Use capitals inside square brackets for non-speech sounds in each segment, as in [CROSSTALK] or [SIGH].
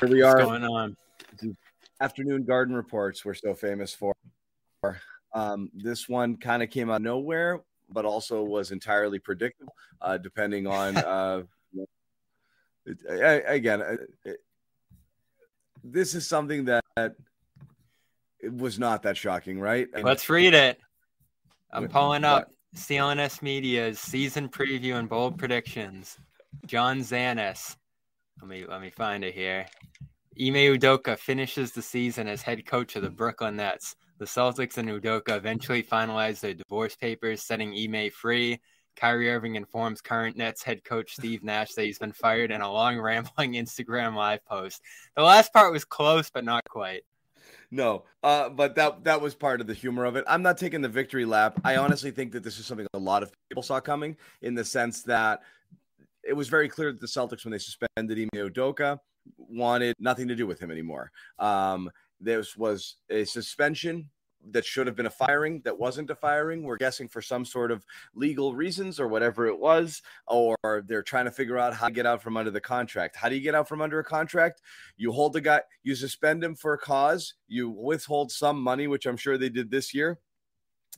Here we are. What's going on? Afternoon garden reports we're so famous for. Um, this one kind of came out of nowhere, but also was entirely predictable, uh, depending on. [LAUGHS] Uh, it, I, again, it, this is something that it was not that shocking, right? Let's read it. I'm pulling up CLNS Media's season preview and bold predictions. John Zannis. Let me let me find it here. Ime Udoka finishes the season as head coach of the Brooklyn Nets. The Celtics and Udoka eventually finalize their divorce papers, setting Ime free. Kyrie Irving informs current Nets head coach Steve Nash that he's been fired in a long, rambling [LAUGHS] Instagram live post. The last part was close, but not quite. No, uh, but that that was part of the humor of it. I'm not taking the victory lap. I honestly think that this is something a lot of people saw coming, in the sense that it was very clear that the Celtics, when they suspended Ime Udoka, wanted nothing to do with him anymore. Um, this was a suspension that should have been a firing that wasn't a firing. We're guessing for some sort of legal reasons or whatever it was, or they're trying to figure out how to get out from under the contract. How do you get out from under a contract? You hold the guy, you suspend him for a cause, you withhold some money, which I'm sure they did this year,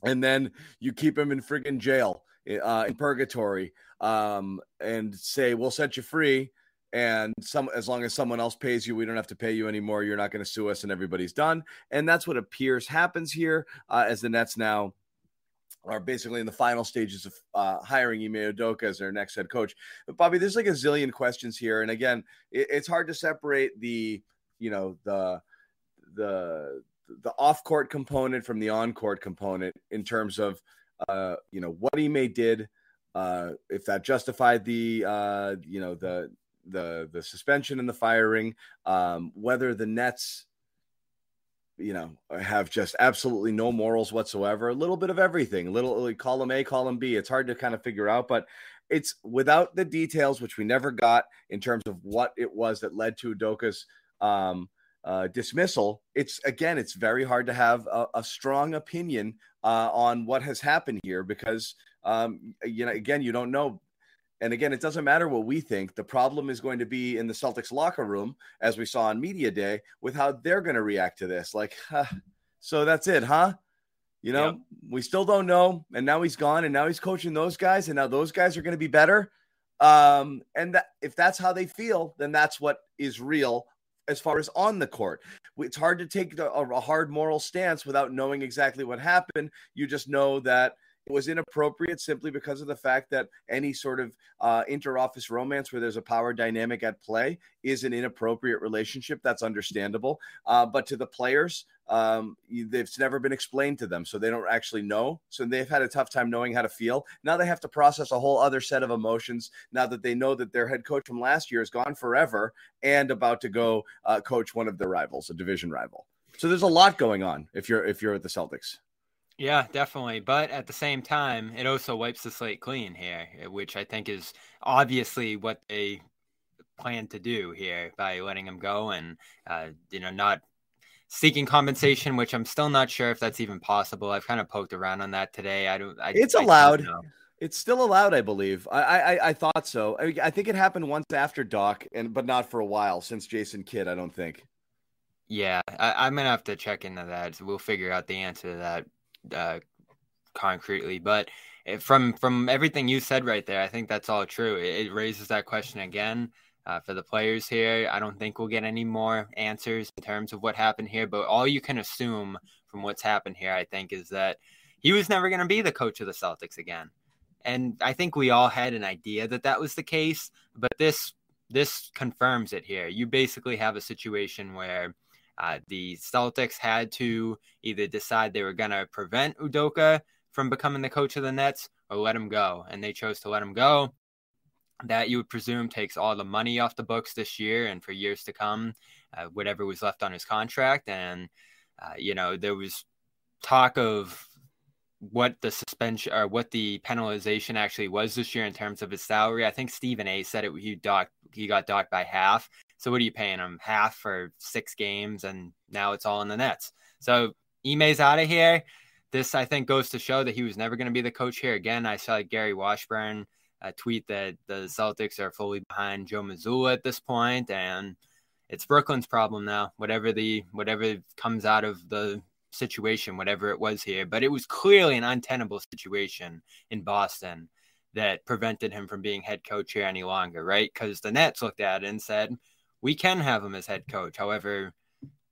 and then you keep him in friggin' jail, uh, in purgatory, um, and say, we'll set you free and some as long as someone else pays you we don't have to pay you anymore you're not going to sue us and everybody's done and that's what appears happens here uh, as the nets now are basically in the final stages of uh, hiring Ime Udoka as their next head coach. But Bobby, there's like a zillion questions here, and again, it, it's hard to separate the, you know, the the the off court component from the on court component in terms of, uh, you know, what Ime did, uh, if that justified the, uh, you know, the the the suspension and the firing, um, whether the Nets, you know, have just absolutely no morals whatsoever. A little bit of everything. Little like column A, column B. It's hard to kind of figure out, but it's without the details, which we never got in terms of what it was that led to Udoka's um, uh, dismissal. It's again, it's very hard to have a, a strong opinion uh, on what has happened here because um, you know, again, you don't know and again, it doesn't matter what we think. The problem is going to be in the Celtics locker room, as we saw on media day, with how they're going to react to this. Like, huh, so that's it, huh? You know, yep. we still don't know. And now he's gone, and now he's coaching those guys, and now those guys are going to be better. Um, and that, if that's how they feel, then that's what is real as far as on the court. It's hard to take a, a hard moral stance without knowing exactly what happened. You just know that it was inappropriate simply because of the fact that any sort of uh, inter-office romance where there's a power dynamic at play is an inappropriate relationship. That's understandable. Uh, but to the players, um, it's never been explained to them, so they don't actually know. So they've had a tough time knowing how to feel. Now they have to process a whole other set of emotions. Now that they know that their head coach from last year is gone forever and about to go uh, coach one of their rivals, a division rival. So there's a lot going on if you're if you're at the Celtics. Yeah, definitely. But at the same time, it also wipes the slate clean here, which I think is obviously what they plan to do here by letting him go and, uh, you know, not seeking compensation, which I'm still not sure if that's even possible. I've kind of poked around on that today. I don't. I, it's I allowed. It's still allowed, I believe. I I, I thought so. I, I, think it happened once after Doc, and but not for a while since Jason Kidd. I don't think. Yeah, I, am gonna have to check into that. We'll figure out the answer to that uh, concretely, but from from everything you said right there, I think that's all true. It, it raises that question again uh, for the players here. I don't think we'll get any more answers in terms of what happened here, but all you can assume from what's happened here, I think, is that he was never going to be the coach of the Celtics again. And I think we all had an idea that that was the case, but this this confirms it here. You basically have a situation where uh, the Celtics had to either decide they were going to prevent Udoka from becoming the coach of the Nets or let him go. And they chose to let him go. That you would presume takes all the money off the books this year and for years to come, uh, whatever was left on his contract. And, uh, you know, there was talk of what the suspension or what the penalization actually was this year in terms of his salary. I think Stephen A said it he docked he got docked by half. So what are you paying him? Half for six games, and now it's all in the Nets. So Ime's out of here. This I think goes to show that he was never going to be the coach here again. I saw Gary Washburn uh, tweet that the Celtics are fully behind Joe Mazzulla at this point, and it's Brooklyn's problem now. Whatever the whatever comes out of the situation, whatever it was here, but it was clearly an untenable situation in Boston that prevented him from being head coach here any longer, right? Because the Nets looked at it and said, "We can have him as head coach." However,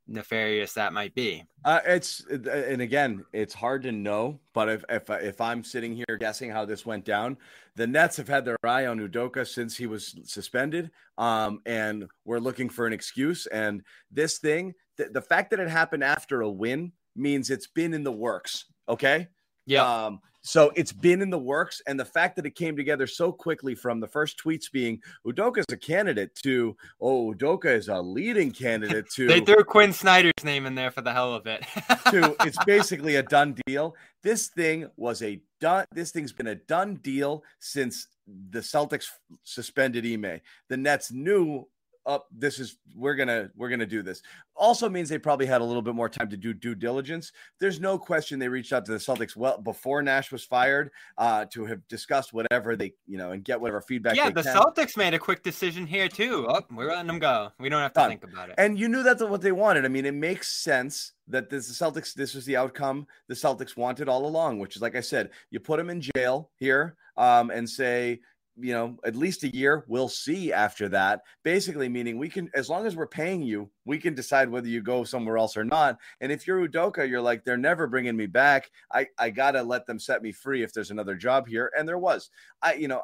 nefarious that might be. Uh, it's and again, it's hard to know. But if if if I'm sitting here guessing how this went down, the Nets have had their eye on Udoka since he was suspended, um, and we're looking for an excuse. And this thing, th- the fact that it happened after a win means it's been in the works. Okay. Yeah. Um, so it's been in the works, and the fact that it came together so quickly from the first tweets being Udoka is a candidate to oh Udoka is a leading candidate to they threw Quin Snyder's name in there for the hell of it. [LAUGHS] to [LAUGHS] it's basically a done deal. This thing was a done. This thing's been a done deal since the Celtics suspended Ime. The Nets knew up this is we're gonna we're gonna do this. Also means they probably had a little bit more time to do due diligence. There's no question they reached out to the celtics well before nash was fired uh to have discussed whatever they you know and get whatever feedback yeah the can. celtics made a quick decision here too. Oh, we're letting them go. We don't have to Done. think about it. And you knew that's what they wanted. I mean it makes sense that this the celtics this was the outcome the celtics wanted all along which is like i said you put them in jail here um and say you know, at least a year. We'll see after that. Basically, meaning we can, as long as we're paying you, we can decide whether you go somewhere else or not. And if you're Udoka, you're like, they're never bringing me back. I, I gotta let them set me free if there's another job here. And there was. I, you know,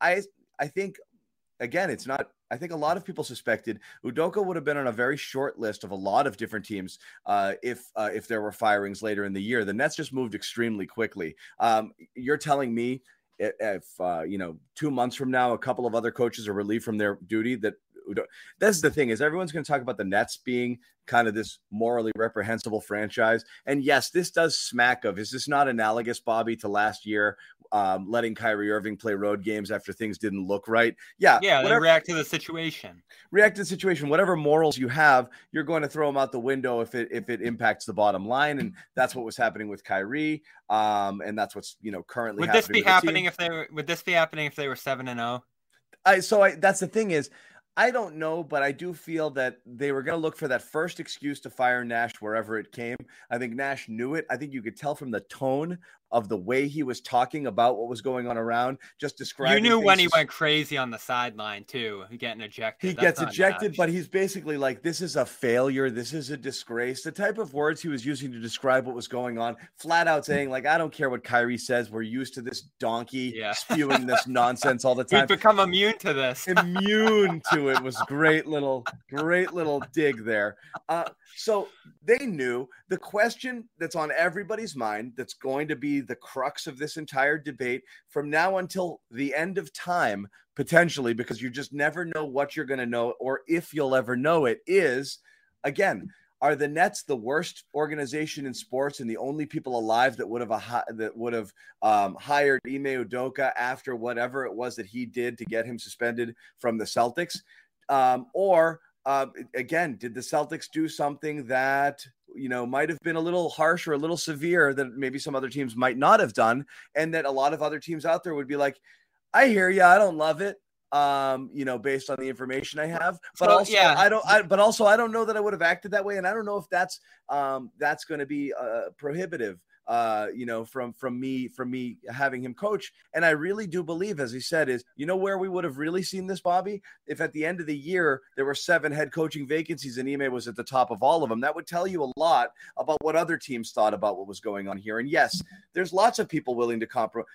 I, I think, again, it's not. I think a lot of people suspected Udoka would have been on a very short list of a lot of different teams uh, if uh, if there were firings later in the year. The Nets just moved extremely quickly. Um, you're telling me if uh, you know two months from now a couple of other coaches are relieved from their duty that that's the thing is everyone's going to talk about the nets being kind of this morally reprehensible franchise and yes this does smack of is this not analogous bobby to last year um, letting Kyrie Irving play road games after things didn't look right. Yeah, yeah, whatever, react to the situation. React to the situation. Whatever morals you have, you're going to throw them out the window if it if it impacts the bottom line, and that's what was happening with Kyrie. Um, and that's what's you know currently. Would this be happening if they were? Would this be happening if they were seven and zero? Oh? I so I that's the thing is I don't know, but I do feel that they were going to look for that first excuse to fire Nash wherever it came. I think Nash knew it. I think you could tell from the tone of the way he was talking about what was going on around, just describing. You knew when he went crazy on the sideline too, getting ejected. He That's gets ejected, Nash. but he's basically like, "This is a failure. This is a disgrace." The type of words he was using to describe what was going on, flat out saying, "Like I don't care what Kyrie says. We're used to this donkey yeah. spewing this [LAUGHS] nonsense all the time." We've become immune to this. immune to it was [LAUGHS] great little, great little dig there. Uh, so they knew the question that's on everybody's mind that's going to be the crux of this entire debate from now until the end of time, potentially, because you just never know what you're going to know or if you'll ever know it, is again, are the Nets the worst organization in sports and the only people alive that would have that would have um, hired Ime Udoka after whatever it was that he did to get him suspended from the Celtics? Um, or uh, again, did the Celtics do something that you know might have been a little harsh or a little severe that maybe some other teams might not have done, and that a lot of other teams out there would be like, "I hear you, I don't love it." Um, you know, based on the information I have, but so, also yeah. I don't. I, but also I don't know that I would have acted that way, and I don't know if that's um, that's going to be uh, prohibitive uh, you know, from from me from me having him coach. And I really do believe, as he said, is you know where we would have really seen this, Bobby, if at the end of the year there were seven head coaching vacancies and Ime was at the top of all of them. That would tell you a lot about what other teams thought about what was going on here. And yes, there's lots of people willing to compromise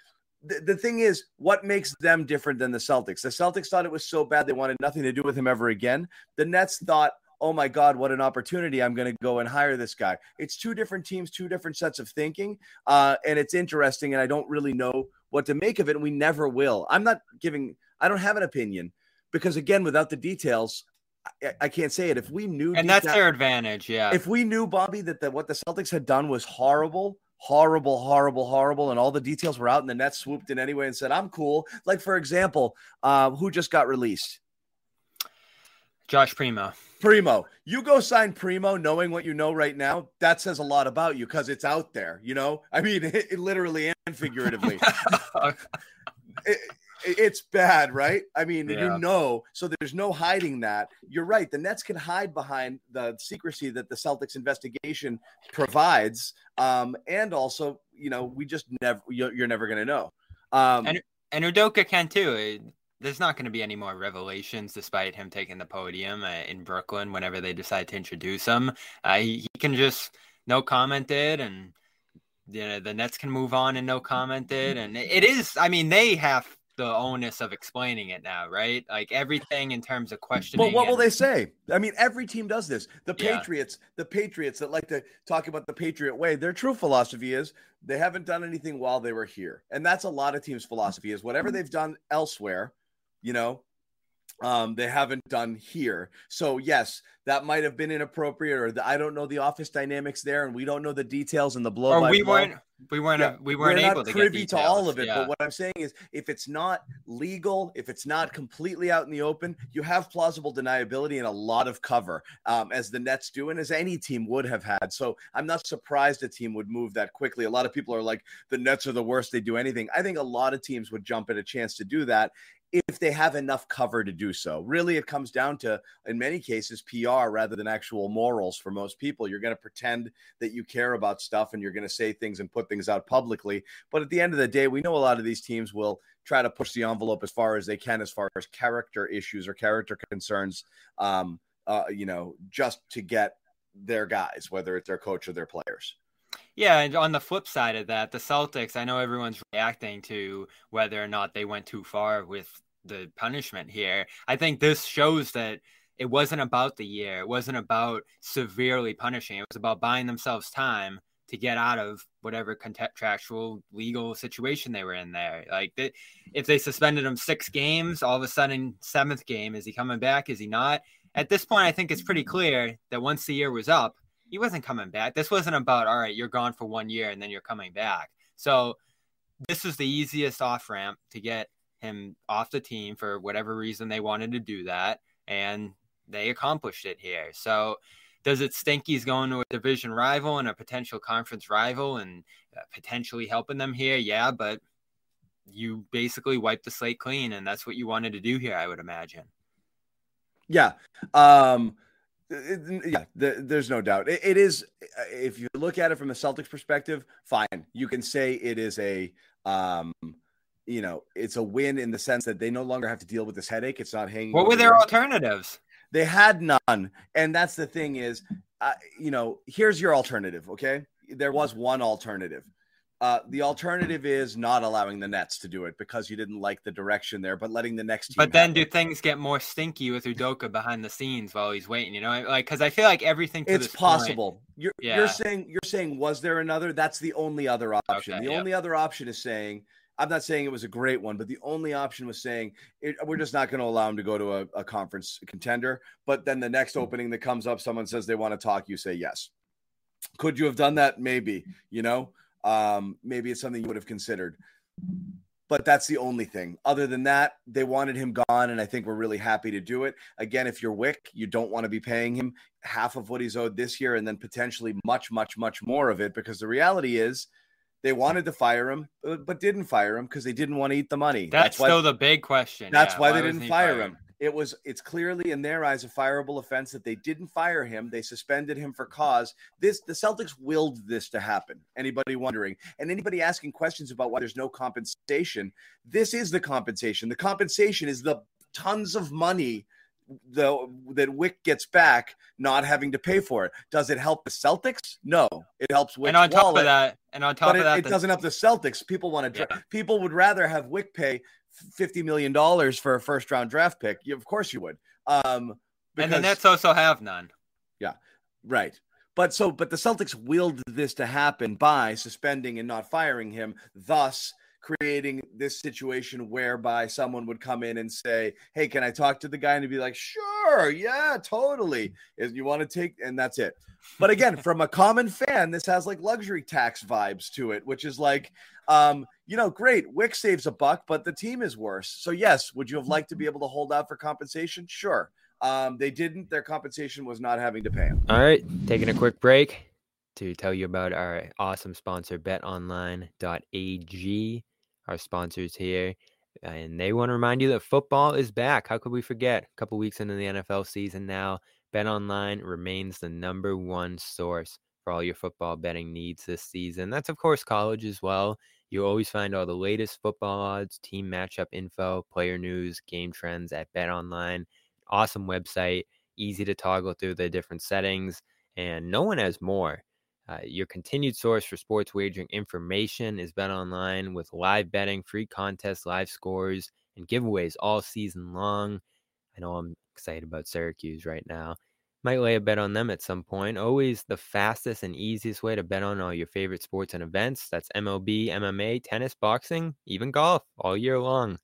the, the thing is, what makes them different than the Celtics? The Celtics thought it was so bad they wanted nothing to do with him ever again. The Nets thought, oh my God, what an opportunity. I'm going to go and hire this guy. It's two different teams, two different sets of thinking. Uh, and it's interesting. And I don't really know what to make of it. And we never will. I'm not giving, I don't have an opinion because, again, without the details, I, I can't say it. If we knew, and that's their advantage. Yeah. If we knew, Bobby, that the, what the Celtics had done was horrible, horrible, horrible, horrible, and all the details were out, and the Nets swooped in anyway and said, I'm cool. Like, for example, uh, who just got released? Josh Primo. Primo, you go sign Primo knowing what you know right now. That says a lot about you because it's out there, you know? [LAUGHS] I mean, it, it literally and figuratively. [LAUGHS] it, It's bad, right? I mean, Yeah. you know, so there's no hiding that. You're right. The Nets can hide behind the secrecy that the Celtics investigation provides, um, and also, you know, we just never. You're, you're never going to know. Um, And- And Udoka can too. There's not going to be any more revelations despite him taking the podium uh, in Brooklyn whenever they decide to introduce him. Uh, he, he can just no commented and you know, the Nets can move on and no commented. And it- it is, I mean, they have the onus of explaining it now, right? Like everything in terms of questioning. Well, what will and- they say? I mean, every team does this. The Yeah. Patriots, the Patriots that like to talk about the Patriot way, their true philosophy is they haven't done anything while they were here. And that's a lot of teams' philosophy is whatever they've done elsewhere, you know, um, they haven't done here. So yes, that might have been inappropriate, or the, I don't know the office dynamics there, and we don't know the details and the blow. or we blow. weren't, we weren't, Yeah, we weren't we're able to privy get to all of it. Yeah. But what I'm saying is, if it's not legal, if it's not completely out in the open, you have plausible deniability and a lot of cover, um, as the Nets do, and as any team would have had. So I'm not surprised a team would move that quickly. A lot of people are like, the Nets are the worst; they do anything. I think a lot of teams would jump at a chance to do that if they have enough cover to do so. Really, it comes down to, in many cases, PR rather than actual morals for most people. You're going to pretend that you care about stuff and you're going to say things and put things out publicly. But at the end of the day, we know a lot of these teams will try to push the envelope as far as they can, as far as character issues or character concerns, um, uh, you know, just to get their guys, whether it's their coach or their players. Yeah, and on the flip side of that, the Celtics, I know everyone's reacting to whether or not they went too far with the punishment here. I think this shows that it wasn't about the year. It wasn't about severely punishing. It was about buying themselves time to get out of whatever contractual legal situation they were in there. Like they, if they suspended him 6 games, all of a sudden 7th game is he coming back? Is he not? At this point, I think it's pretty clear that once the year was up, he wasn't coming back. This wasn't about all right, you're gone for one year and then you're coming back. So this was the easiest off ramp to get him off the team for whatever reason they wanted to do that, and they accomplished it here. So does it stink he's going to a division rival and a potential conference rival and uh, potentially helping them here? Yeah, but you basically wiped the slate clean, and that's what you wanted to do here, I would imagine. Yeah. Um, yeah, the, there's no doubt. It, is, if you look at it from the Celtics perspective, fine. You can say it is a, um, you know, it's a win in the sense that they no longer have to deal with this headache. It's not hanging. What were their their- alternatives? They had none, and that's the thing is, uh, you know, here's your alternative. Okay, there was one alternative. Uh, the alternative is not allowing the Nets to do it because you didn't like the direction there, but letting the next team. But then do it. things get more stinky with Udoka behind the scenes while he's waiting? You know, like because I feel like everything. It's this point- possible. You're Yeah. you're saying you're saying was there another? That's the only other option. Okay, the yeah. only other option is saying I'm not saying it was a great one, but the only option was saying it, we're just not going to allow him to go to a, a conference contender. But then the next Hmm. opening that comes up, someone says they want to talk, you say yes. Could you have done that? Maybe. You know, um, maybe it's something you would have considered. But that's the only thing. Other than that, they wanted him gone, and I think we're really happy to do it. Again, if you're Wyc, you don't want to be paying him half of what he's owed this year and then potentially much, much, much more of it because the reality is they wanted to fire him, but didn't fire him because they didn't want to eat the money. That's, why, still the big question. that's yeah, why, they didn't fire fired? him. It was it's clearly in their eyes a fireable offense that they didn't fire him. They suspended him for cause. This the Celtics willed this to happen. Anybody wondering and anybody asking questions about why there's no compensation, this is the compensation. The compensation is the tons of money the that Wyc gets back not having to pay for it. Does it help the Celtics? No. It helps Wyc. And on top wallet of that, and on top of it, that, it the- doesn't help the Celtics. People want to. Yeah. People would rather have Wyc pay fifty million dollars for a first round draft pick. You, of course, you would. Um, and the Nets also have none. Yeah, right. But so, but the Celtics willed this to happen by suspending and not firing him, thus creating this situation whereby someone would come in and say, "Hey, can I talk to the guy?" And he'd be like, "Sure, yeah, totally." If you want to take, and that's it. But again, [LAUGHS] from a common fan, this has like luxury tax vibes to it, which is like, um, you know, great. Wyc saves a buck, but the team is worse. So yes, would you have liked to be able to hold out for compensation? Sure. Um, they didn't. Their compensation was not having to pay him. All right, taking a quick break to tell you about our awesome sponsor, betonline.ag. Our sponsors here. And they want to remind you that football is back. How could we forget? A couple weeks into the NFL season now, Bet Online remains the number one source for all your football betting needs this season. That's, of course, college as well. You'll always find all the latest football odds, team matchup info, player news, game trends at Bet Online. Awesome website, easy to toggle through the different settings, and no one has more. Uh, your continued source for sports wagering information is Bet Online with live betting, free contests, live scores, and giveaways all season long. I know I'm excited about Syracuse right now. Might lay a bet on them at some point. Always the fastest and easiest way to bet on all your favorite sports and events. That's MLB, MMA, tennis, boxing, even golf all year long.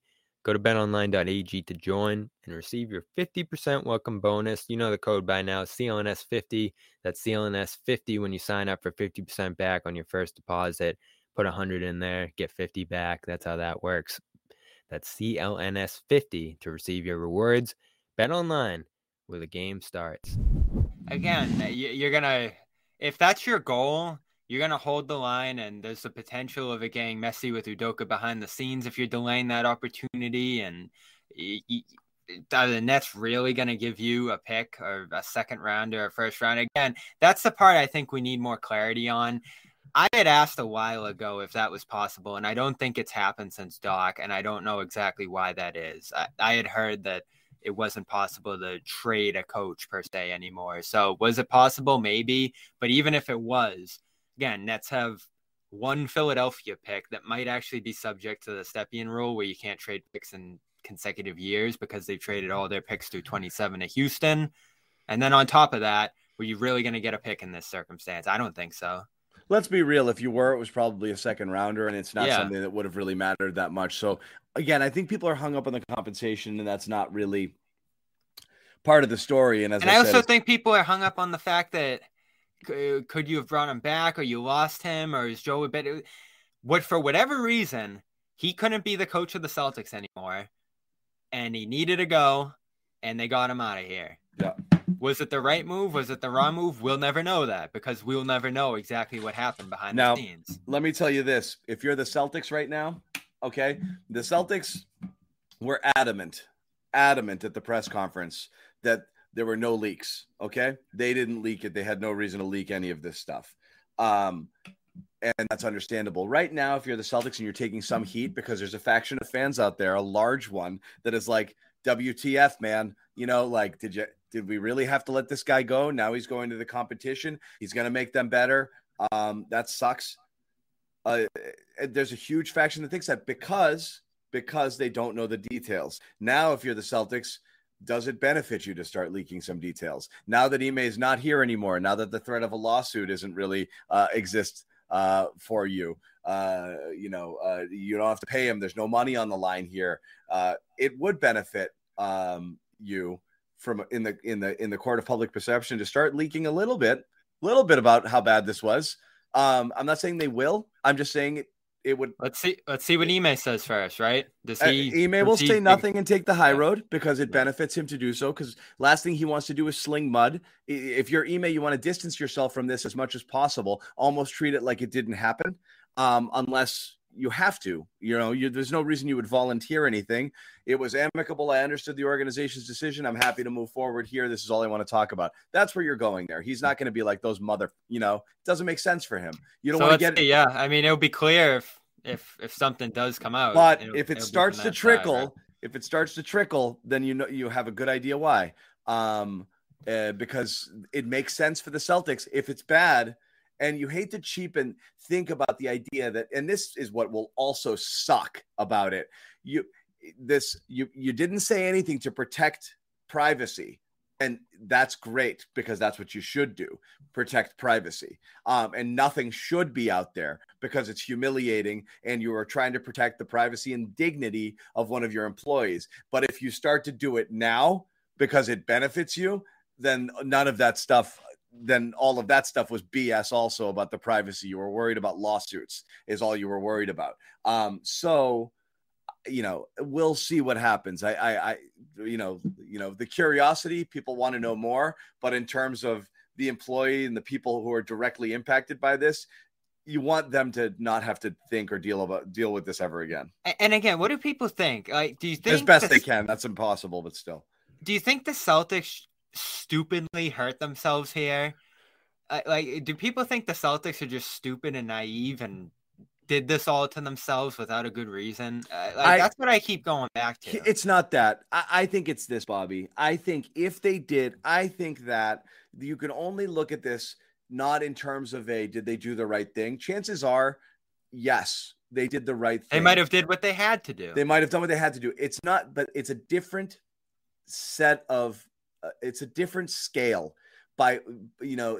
Go to betonline.ag to join and receive your 50% welcome bonus. You know the code by now, CLNS50. That's CLNS50 when you sign up for 50% back on your first deposit. Put 100 in there, get 50 back. That's how that works. That's CLNS50 to receive your rewards. Bet online where the game starts. Again, you're going to if that's your goal, you're going to hold the line, and there's the potential of it getting messy with Udoka behind the scenes if you're delaying that opportunity. And are the Nets really going to give you a pick or a second round or a first round? Again, that's the part I think we need more clarity on. I had asked a while ago if that was possible, and I don't think it's happened since Doc, and I don't know exactly why that is. I, I had heard that it wasn't possible to trade a coach per se anymore. So was it possible? Maybe. But even if it was, again, Nets have one Philadelphia pick that might actually be subject to the Stepien rule where you can't trade picks in consecutive years because they've traded all their picks through 27 to Houston. And then on top of that, were you really going to get a pick in this circumstance? I don't think so. Let's be real. If you were, it was probably a second rounder, and it's not yeah. something that would have really mattered that much. So, again, I think people are hung up on the compensation, and that's not really part of the story. And as and I, I also think people are hung up on the fact that could you have brought him back or you lost him or is Joe a bit uh, what for whatever reason he couldn't be the coach of the Celtics anymore and he needed to go and they got him out of here. Yeah. Was it the right move? Was it the wrong move? We'll never know that because we'll never know exactly what happened behind now, the scenes. Let me tell you this. If you're the Celtics right now, okay, the Celtics were adamant, adamant at the press conference that there were no leaks. Okay. They didn't leak it. They had no reason to leak any of this stuff. Um, and that's understandable. Right now, if you're the Celtics and you're taking some heat because there's a faction of fans out there, a large one that is like, WTF, man, you know, like, did you, did we really have to let this guy go? Now he's going to the competition. He's going to make them better. Um, that sucks. Uh, there's a huge faction that thinks that because because they don't know the details. Now, if you're the Celtics, does it benefit you to start leaking some details now that Ime is not here anymore? Now that the threat of a lawsuit isn't really uh, exists uh, for you, uh, you know, uh, you don't have to pay him. There's no money on the line here. Uh, it would benefit um, you from in the in the in the court of public perception to start leaking a little bit, a little bit about how bad this was. Um, I'm not saying they will. I'm just saying would. Let's see. Let's see what Ime says first, right? Does uh, he? Uh, Ime will say nothing and take the high road because it benefits him to do so. Because last thing he wants to do is sling mud. If you're Ime, you want to distance yourself from this as much as possible. Almost treat it like it didn't happen, um, unless you have to. You know, you, there's no reason you would volunteer anything. It was amicable. I understood the organization's decision. I'm happy to move forward here. This is all I want to talk about. That's where you're going there. He's not going to be like those mother. You know, it doesn't make sense for him. You don't so want to get. Yeah, I mean, it'll be clear if if if something does come out. But if it starts to trickle, side, right? if it starts to trickle, then you know you have a good idea why. Um, uh, because it makes sense for the Celtics. If it's bad, and you hate to cheapen think about the idea that and this is what will also suck about it. You this you you didn't say anything to protect privacy and that's great because that's what you should do protect privacy. Um, and nothing should be out there because it's humiliating and you are trying to protect the privacy and dignity of one of your employees. But if you start to do it now because it benefits you then none of that stuff then all of that stuff was BS also about the privacy. You were worried about lawsuits, is all you were worried about. Um, so, you know, we'll see what happens. I, I, I, you know, you know, the curiosity, people want to know more, but in terms of the employee and the people who are directly impacted by this, you want them to not have to think or deal about deal with this ever again. And again, what do people think? Like, do you think as best the, they can? That's impossible, but still. Do you think the Celtics stupidly hurt themselves here? Like, do people think the Celtics are just stupid and naive and did this all to themselves without a good reason? Uh, like, I, that's what I keep going back to. It's not that. I, I think it's this, Bobby. I think if they did, I think that you can only look at this not in terms of a did they do the right thing. Chances are, yes, they did the right thing. They might have did what they had to do. They might have done what they had to do. It's not, but it's a different set of. Uh, it's a different scale. By you know,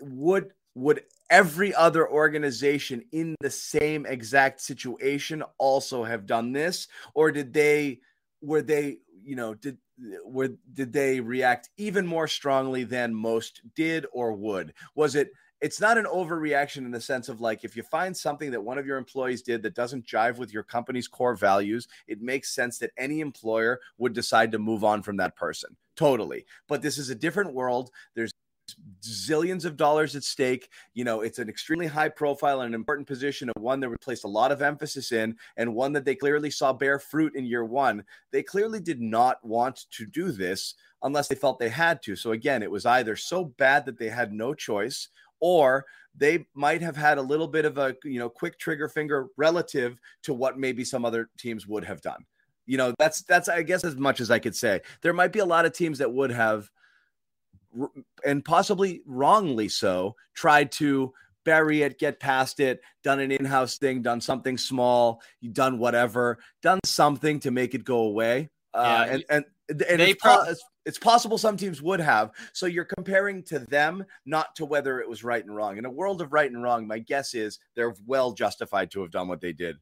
would would every other organization in the same exact situation also have done this or did they were they you know did were did they react even more strongly than most did or would was it it's not an overreaction in the sense of like if you find something that one of your employees did that doesn't jive with your company's core values it makes sense that any employer would decide to move on from that person totally but this is a different world there's zillions of dollars at stake. You know, it's an extremely high profile and an important position, of one that we placed a lot of emphasis in, and one that they clearly saw bear fruit in year one. They clearly did not want to do this unless they felt they had to. So again, it was either so bad that they had no choice, or they might have had a little bit of a you know quick trigger finger relative to what maybe some other teams would have done. You know, that's that's I guess as much as I could say. There might be a lot of teams that would have and possibly wrongly so, tried to bury it, get past it, done an in-house thing, done something small, done whatever, done something to make it go away. Uh, yeah, and and and it's, pro- it's, possible some teams would have. So you're comparing to them, not to whether it was right and wrong. In a world of right and wrong, my guess is they're well justified to have done what they did.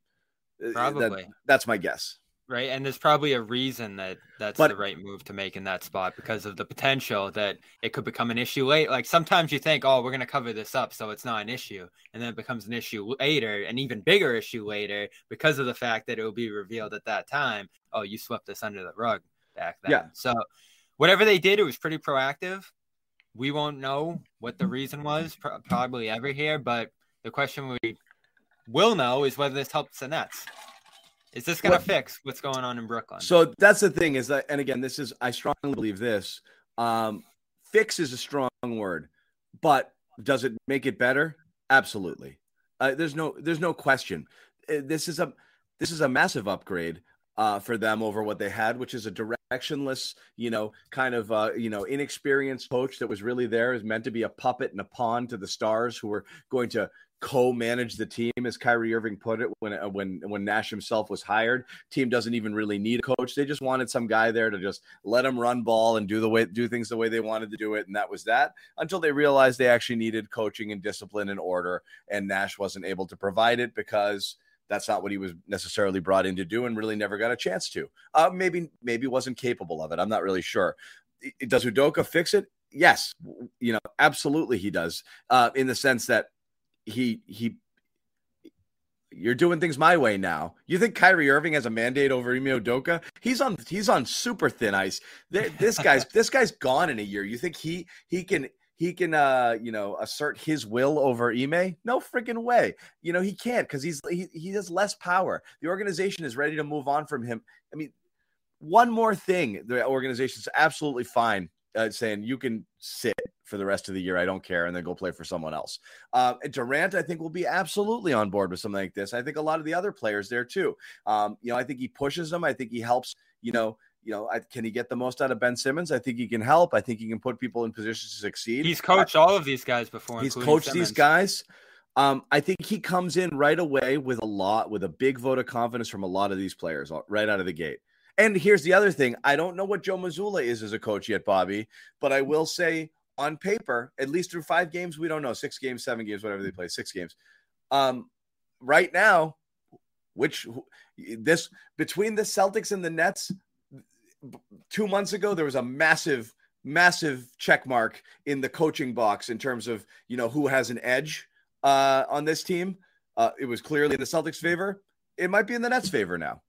Uh, Probably. That, that's my guess right? And there's probably a reason that that's but, the right move to make in that spot because of the potential that it could become an issue late. Like sometimes you think, oh, we're going to cover this up so it's not an issue. And then it becomes an issue later, an even bigger issue later because of the fact that it will be revealed at that time, oh, you swept this under the rug back then. Yeah. So whatever they did, it was pretty proactive. We won't know what the reason was, probably ever here, but the question we will know is whether this helps the Nets. Is this going to fix what's going on in Brooklyn? So that's the thing is that, and again, this is I strongly believe this. Um, fix is a strong word, but does it make it better? Absolutely. Uh, there's no there's no question. Uh, this is a this is a massive upgrade uh, for them over what they had, which is a directionless, you know, kind of, uh, you know, inexperienced coach that was really there is meant to be a puppet and a pawn to the stars who were going to co-manage the team, as Kyrie Irving put it when uh, when when Nash himself was hired. Team doesn't even really need a coach; they just wanted some guy there to just let them run ball and do the way do things the way they wanted to do it, and that was that. Until they realized they actually needed coaching and discipline and order, and Nash wasn't able to provide it because that's not what he was necessarily brought in to do, and really never got a chance to. Uh, maybe maybe wasn't capable of it. I'm not really sure. Does Udoka fix it? Yes, you know, absolutely he does. Uh, in the sense that he he you're doing things my way now. You think Kyrie Irving has a mandate over Ime Udoka? He's on he's on super thin ice. This guy's [LAUGHS] this guy's gone in a year. You think he he can he can uh you know assert his will over Ime? No freaking way. You know he can't because he's he, he has less power. The organization is ready to move on from him. I mean, one more thing, the organization is absolutely fine uh, saying you can sit for the rest of the year. I don't care, and then go play for someone else. Uh, Durant, I think, will be absolutely on board with something like this. I think a lot of the other players there too. Um, you know, I think he pushes them. I think he helps. You know, you know, I, can he get the most out of Ben Simmons? I think he can help. I think he can put people in positions to succeed. He's coached I, all of these guys before. He's coached Simmons. these guys. Um, I think he comes in right away with a lot, with a big vote of confidence from a lot of these players right out of the gate. And here's the other thing I don't know what Joe Mazzulla is as a coach yet, Bobby, but I will say on paper, at least through five games, we don't know six games, seven games, whatever they play, six games. Um, right now, which this between the Celtics and the Nets, two months ago, there was a massive, massive check mark in the coaching box in terms of you know who has an edge uh, on this team. Uh, it was clearly in the Celtics' favor. It might be in the Nets' favor now.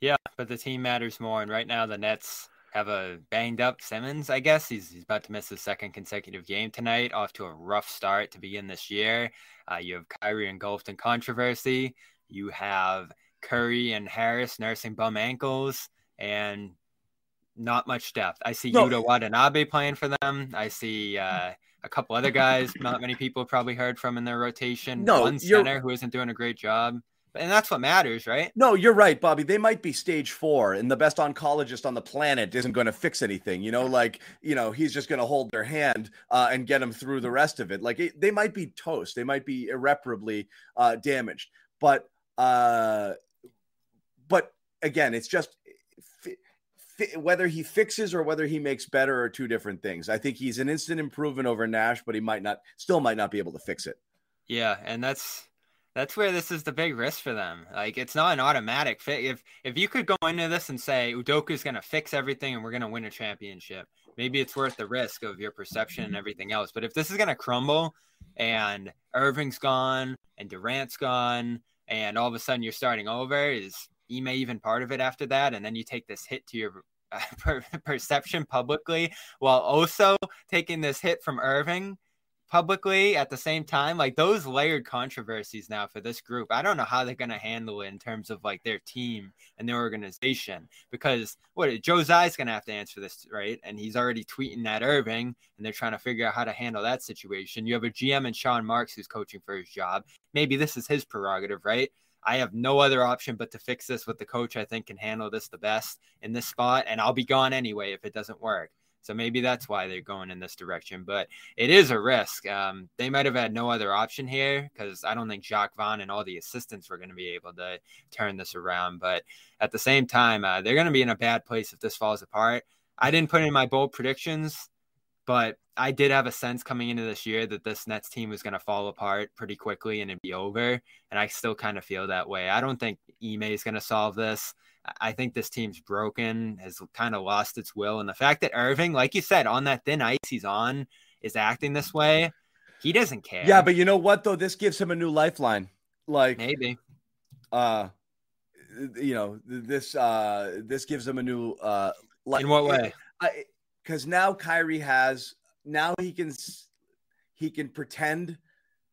Yeah, but the team matters more. And right now, the Nets have a banged up Simmons, I guess. He's, he's about to miss his second consecutive game tonight, off to a rough start to begin this year. Uh, you have Kyrie engulfed in controversy. You have Curry and Harris nursing bum ankles and not much depth. I see no. Yuta Watanabe playing for them. I see uh, a couple other guys not many people probably heard from in their rotation. No, One center who isn't doing a great job and that's what matters, right? No, you're right, Bobby. They might be stage four, and the best oncologist on the planet isn't going to fix anything. You know, like you know, he's just going to hold their hand uh, and get them through the rest of it. Like it, they might be toast. They might be irreparably uh, damaged. But uh, but again, it's just whether he fixes or whether he makes better are two different things. I think he's an instant improvement over Nash, but he might not, still might not be able to fix it. Yeah, and that's that's where this is the big risk for them. Like it's not an automatic fit. If if you could go into this and say Udoka's going to fix everything and we're going to win a championship, maybe it's worth the risk of your perception and everything else. But if this is going to crumble and Irving's gone and Durant's gone and all of a sudden you're starting over, is Ime even part of it after that? And then you take this hit to your uh, [LAUGHS] perception publicly while also taking this hit from Irving publicly at the same time. Like those layered controversies now for this group i don't know how they're going to handle it in terms of like their team and their organization because what joe Tsai's going to have to answer this right? And he's already tweeting at irving and they're trying to figure out how to handle that situation. You have a gm and sean marks who's coaching for his job. Maybe this is his prerogative right I have no other option but to fix this with the coach I think can handle this the best in this spot, and I'll be gone anyway if it doesn't work. So maybe that's why they're going in this direction. But it is a risk. Um, they might have had no other option here because I don't think Jacque Vaughn and all the assistants were going to be able to turn this around. But at the same time, uh, they're going to be in a bad place if this falls apart. I didn't put in my bold predictions, but I did have a sense coming into this year that this Nets team was going to fall apart pretty quickly and it'd be over. And I still kind of feel that way. I don't think Ime is going to solve this. I think this team's broken, has kind of lost its will. And the fact that Irving, like you said, on that thin ice he's on, is acting this way, he doesn't care. Yeah, but you know what though? This gives him a new lifeline. Like maybe. Uh you know, this uh this gives him a new uh like in what way? Because now Kyrie has now he can he can pretend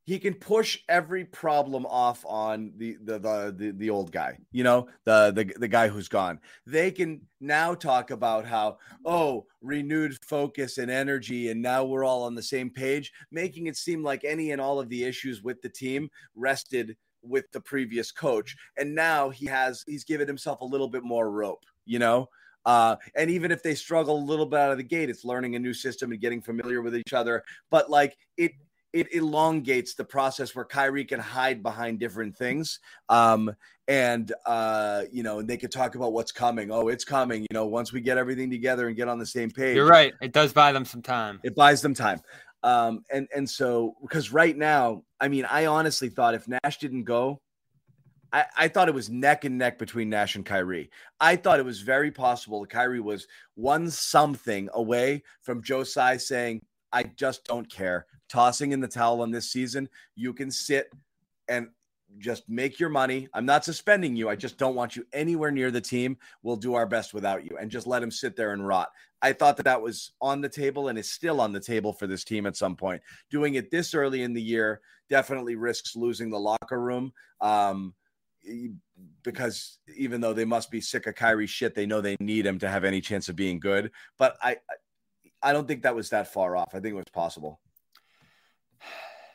he can push every problem off on the the the the, the old guy you know the, the the guy who's gone. They can now talk about how oh renewed focus and energy and now we're all on the same page making it seem like any and all of the issues with the team rested with the previous coach. And now he has he's given himself a little bit more rope you know uh, and even if they struggle a little bit out of the gate, it's learning a new system and getting familiar with each other. But like it, it elongates the process where Kyrie can hide behind different things. Um, and uh, you know, and they could talk about what's coming. Oh, it's coming. You know, once we get everything together and get on the same page. You're right. It does buy them some time. It buys them time. Um, and and so because right now, I mean, I honestly thought if Nash didn't go, I, I thought it was neck and neck between Nash and Kyrie. I thought it was very possible that Kyrie was one something away from Joe Tsai saying, I just don't care tossing in the towel on this season. You can sit and just make your money. I'm not suspending you. I just don't want you anywhere near the team. We'll do our best without you and just let him sit there and rot. I thought that that was on the table and is still on the table for this team at some point. Doing it this early in the year definitely risks losing the locker room. Um, because even though they must be sick of Kyrie shit, they know they need him to have any chance of being good. But I, I don't think that was that far off. I think it was possible.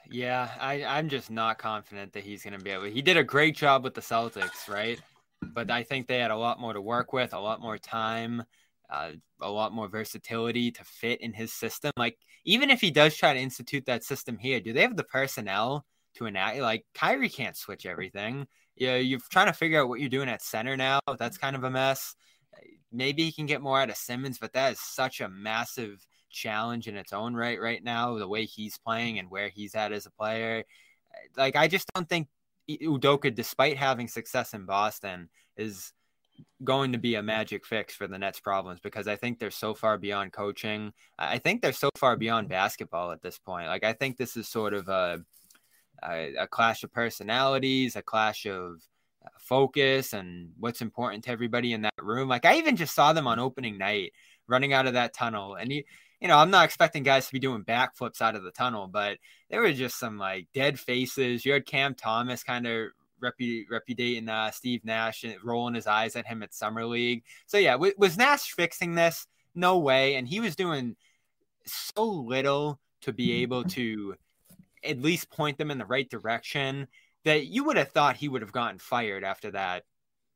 Yeah, I, I'm just not confident that he's going to be able. He did a great job with the Celtics, right? But I think they had a lot more to work with, a lot more time, uh, a lot more versatility to fit in his system. Like, even if he does try to institute that system here, do they have the personnel to enact? Like, Kyrie can't switch everything. Yeah, you're trying to figure out what you're doing at center now. That's kind of a mess. Maybe he can get more out of Simmons, but that is such a massive challenge in its own right right now, the way he's playing and where he's at as a player. Like, I just don't think Udoka, despite having success in Boston, is going to be a magic fix for the Nets' problems because I think they're so far beyond coaching. I think they're so far beyond basketball at this point. Like, I think this is sort of a, a, a clash of personalities, a clash of focus and what's important to everybody in that room. Like, I even just saw them on opening night running out of that tunnel. And he, you know, I'm not expecting guys to be doing backflips out of the tunnel, but there were just some like dead faces. You had Cam Thomas kind of repu- repudiating uh, Steve Nash and rolling his eyes at him at Summer League. So yeah, w- was Nash fixing this? No way. And he was doing so little to be able to at least point them in the right direction that you would have thought he would have gotten fired after that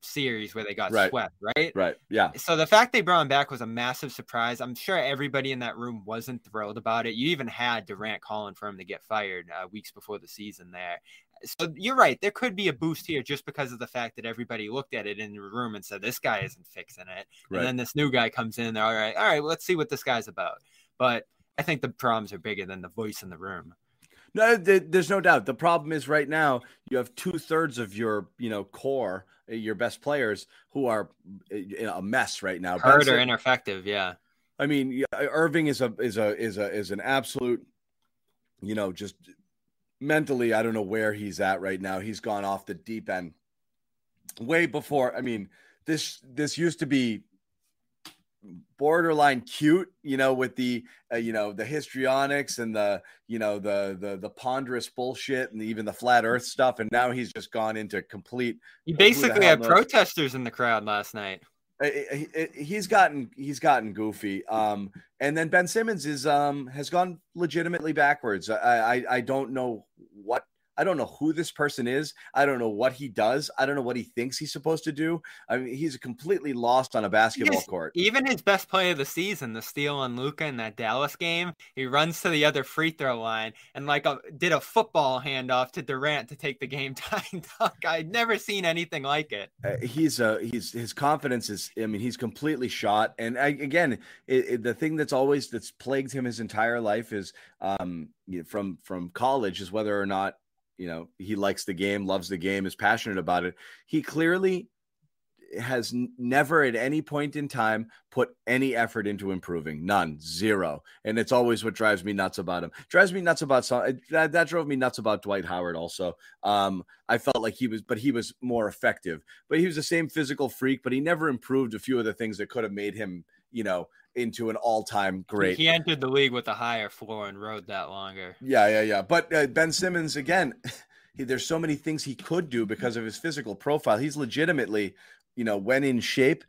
series where they got Right. swept, right? Right. Yeah. So the fact they brought him back was a massive surprise. I'm sure everybody in that room wasn't thrilled about it. You even had Durant calling for him to get fired uh, weeks before the season there. So you're right. There could be a boost here just because of the fact that everybody looked at it in the room and said, this guy isn't fixing it. Right. And then this new guy comes in. They're all right. All right. Well, let's see what this guy's about. But I think the problems are bigger than the voice in the room. No, th- there's no doubt. The problem is right now you have two thirds of your, you know, core, uh, your best players who are uh, in a mess right now. Hurt or ineffective. Yeah. I mean, Irving is a is a is a is an absolute, you know, just mentally. I don't know where he's at right now. He's gone off the deep end way before. I mean, this this used to be borderline cute, you know, with the uh, you know the histrionics and the you know the the the ponderous bullshit and even the flat Earth stuff. And now he's just gone into complete You Who the basically had knows? protesters in the crowd last night. I- I- he's gotten he's gotten goofy um and then ben simmons is um has gone legitimately backwards i i, I don't know what i don't know who this person is. I don't know what he does. I don't know what he thinks he's supposed to do. I mean he's completely lost on a basketball court. Even his best play of the season, the steal on Luka in that Dallas game, he runs to the other free throw line and like a, did a football handoff to Durant to take the game [LAUGHS] tying dunk. I'd never seen anything like it. uh, he's uh he's his confidence is i mean he's completely shot. And I, again it, it- the thing that's always that's plagued him his entire life is um from from college is whether or not you know he likes the game loves the game is passionate about it. He clearly has never at any point in time put any effort into improving. None. Zero. And it's always what drives me nuts about him. Drives me nuts about some that, that drove me nuts about dwight howard also. Um i felt like he was but he was more effective. But he was the same physical freak but he never improved a few of the things that could have made him you know into an all-time great He entered the league with a higher floor and rode that longer. yeah, yeah, yeah. But uh, Ben Simmons again, [LAUGHS] he, there's so many things he could do because of his physical profile. He's legitimately, you know, when in shape,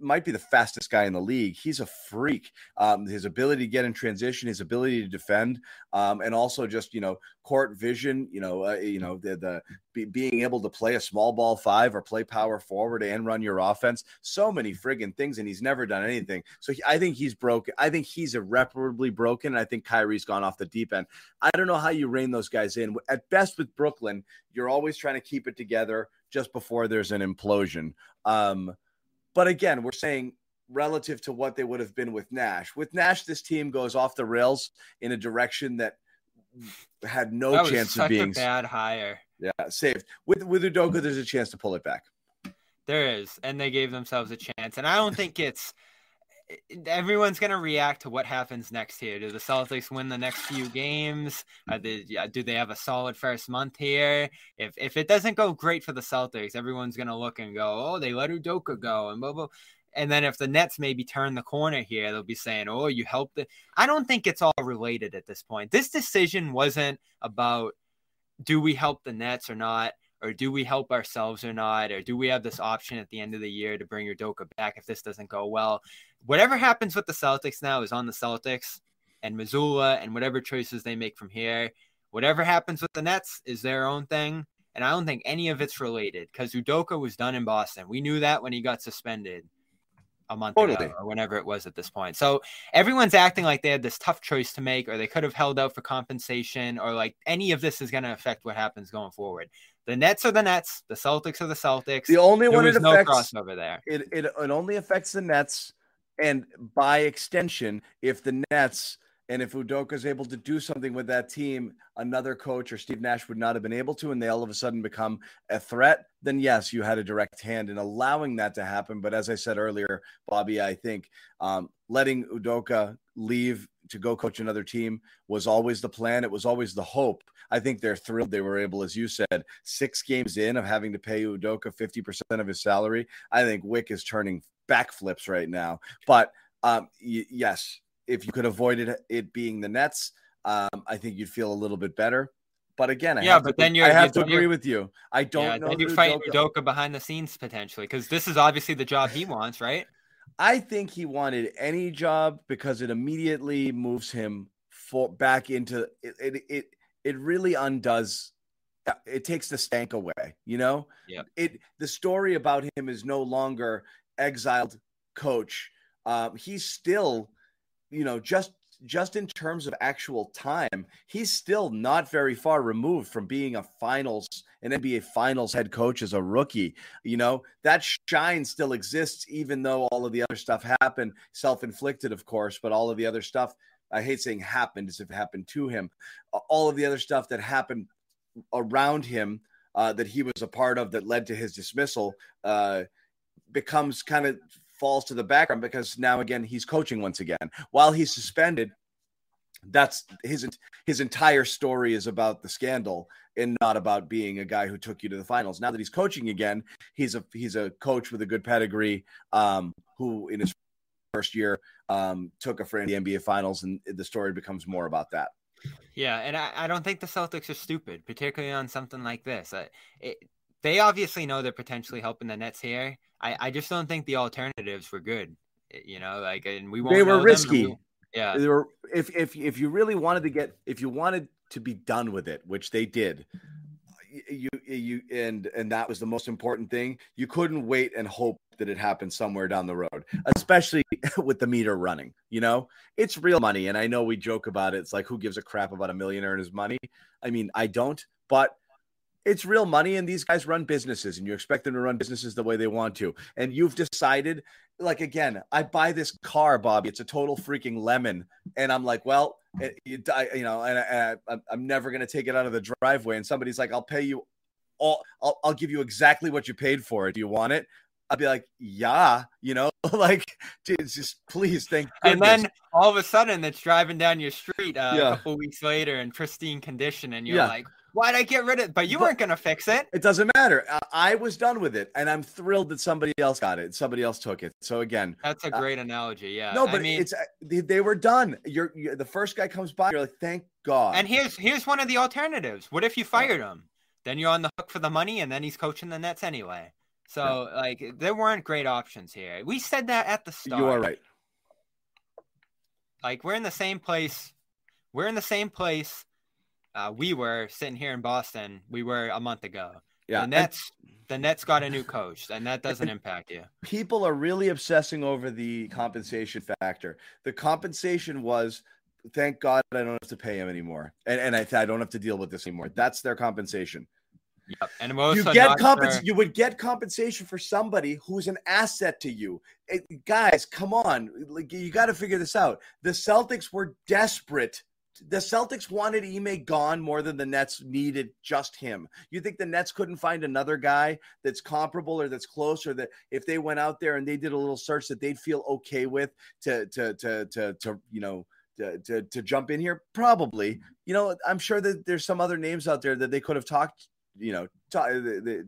might be the fastest guy in the league. He's a freak. Um, his ability to get in transition, his ability to defend, um, and also just you know court vision. You know, uh, you know the the be, being able to play a small ball five or play power forward and run your offense. So many friggin' things, and he's never done anything. So he, I think he's broken. I think he's irreparably broken. And I think Kyrie's gone off the deep end. I don't know how you rein those guys in. At best, with Brooklyn, you're always trying to keep it together just before there's an implosion. Um, but again, we're saying relative to what they would have been with Nash. With Nash, this team goes off the rails in a direction that had no that chance of being a bad hire. yeah, saved. With with Udoka, there's a chance to pull it back. There is, and they gave themselves a chance. And I don't think it's everyone's going to react to what happens next here. Do the Celtics win the next few games? They, do they have a solid first month here? If if it doesn't go great for the Celtics, everyone's going to look and go, "Oh, they let Udoka go," and blah blah. And then if the Nets maybe turn the corner here, they'll be saying, "Oh, you helped it." I don't think it's all related at this point. This decision wasn't about do we help the Nets or not or do we help ourselves or not? Or do we have this option at the end of the year to bring Udoka back if this doesn't go well? Whatever happens with the Celtics now is on the Celtics and Mazzulla and whatever choices they make from here. Whatever happens with the Nets is their own thing. And I don't think any of it's related because Udoka was done in Boston. We knew that when he got suspended a month Totally. ago or whenever it was at this point. So everyone's acting like they had this tough choice to make or they could have held out for compensation or like any of this is going to affect what happens going forward. The Nets are the Nets, the Celtics are the Celtics. The only there one it no affects crossover there. it, it it only affects the Nets, and by extension, if the Nets and if Udoka is able to do something with that team, another coach or Steve Nash would not have been able to, and they all of a sudden become a threat. Then yes, you had a direct hand in allowing that to happen. But as I said earlier, Bobby, I think um, letting Udoka leave to go coach another team was always the plan. It was always the hope. I think they're thrilled they were able, as you said, six games in of having to pay Udoka 50% of his salary. I think Wyc is turning backflips right now. But Um, y- yes, if you could avoid it, it being the Nets, um, I think you'd feel a little bit better. But again, I Yeah, have but to, then you're- I have to agree with you. I don't yeah, know. then fighting Udoka- Udoka behind the scenes potentially because this is obviously the job he wants, right? I think he wanted any job because it immediately moves him for back into it. It it, it really undoes. uh, It takes the stank away. You know. Yep. It the story about him is no longer exiled coach. Um, he's still, you know, just just in terms of actual time, he's still not very far removed from being a finals, an NBA finals head coach as a rookie. You know, that shine still exists, even though all of the other stuff happened, self inflicted, of course, but all of the other stuff, I hate saying happened as if it happened to him. All of the other stuff that happened around him uh, that he was a part of that led to his dismissal uh, becomes kind of falls to the background because now again he's coaching once again while he's suspended that's his his entire story is about the scandal and not about being a guy who took you to the finals now that he's coaching again he's a he's a coach with a good pedigree um, who in his first year um, took a friend to the nba finals and the story becomes more about that Yeah, and I, I don't think the Celtics are stupid, particularly on something like this. I, it, they obviously know they're potentially helping the Nets here. I, I just don't think the alternatives were good. You know, like and we won't They were them, risky. we- yeah, They were if if if you really wanted to get if you wanted to be done with it, which they did, you you and and that was the most important thing. You couldn't wait and hope that it happened somewhere down the road, especially [LAUGHS] with the meter running. You know, it's real money, and I know we joke about it. It's like who gives a crap about a millionaire and his money? I mean, I don't, but it's real money, and these guys run businesses, and you expect them to run businesses the way they want to. And you've decided, like again, I buy this car, Bobby. It's a total freaking lemon, and I'm like, well, it, you, die, you know, and, I, I, I'm never gonna take it out of the driveway. And somebody's like, I'll pay you all, I'll, I'll give you exactly what you paid for it. Do you want it? I'll be like, yeah, you know, [LAUGHS] like, dude, just please, thank and goodness. then all of a sudden it's driving down your street uh, Yeah. a couple weeks later in pristine condition, and you're Yeah. like, why'd I get rid of it? But you But- weren't gonna fix it. It doesn't matter. I, I was done with it, and I'm thrilled that somebody else got it. Somebody else took it. So again, That's a Uh, great analogy. Yeah. no, I but mean, it's uh, they, they were done. You're, you're the first guy comes by. You're like, thank God. And here's here's one of the alternatives. What if you fired him? Then you're on the hook for the money, and then he's coaching the Nets anyway. So like there weren't great options here. We said that at the start. you are right. Like we're in the same place. We're in the same place. Uh, we were sitting here in Boston. We were a month ago. Yeah, The and Nets. The Nets got a new coach, and that [LAUGHS] doesn't impact you. people are really obsessing over the compensation factor. The compensation was, thank God, I don't have to pay him anymore, and and I, I don't have to deal with this anymore. That's their compensation. Yep. And you get compens- sure- You would get compensation for somebody who's an asset to you. It- guys, come on, like you got to figure this out. The Celtics were desperate. The Celtics wanted Ime gone more than the Nets needed just him. You think the Nets couldn't find another guy that's comparable or that's close, or that if they went out there and they did a little search that they'd feel okay with to to to to, to you know to, to to jump in here? Probably. You know, I'm sure that there's some other names out there that they could have talked you know, ta- they, they,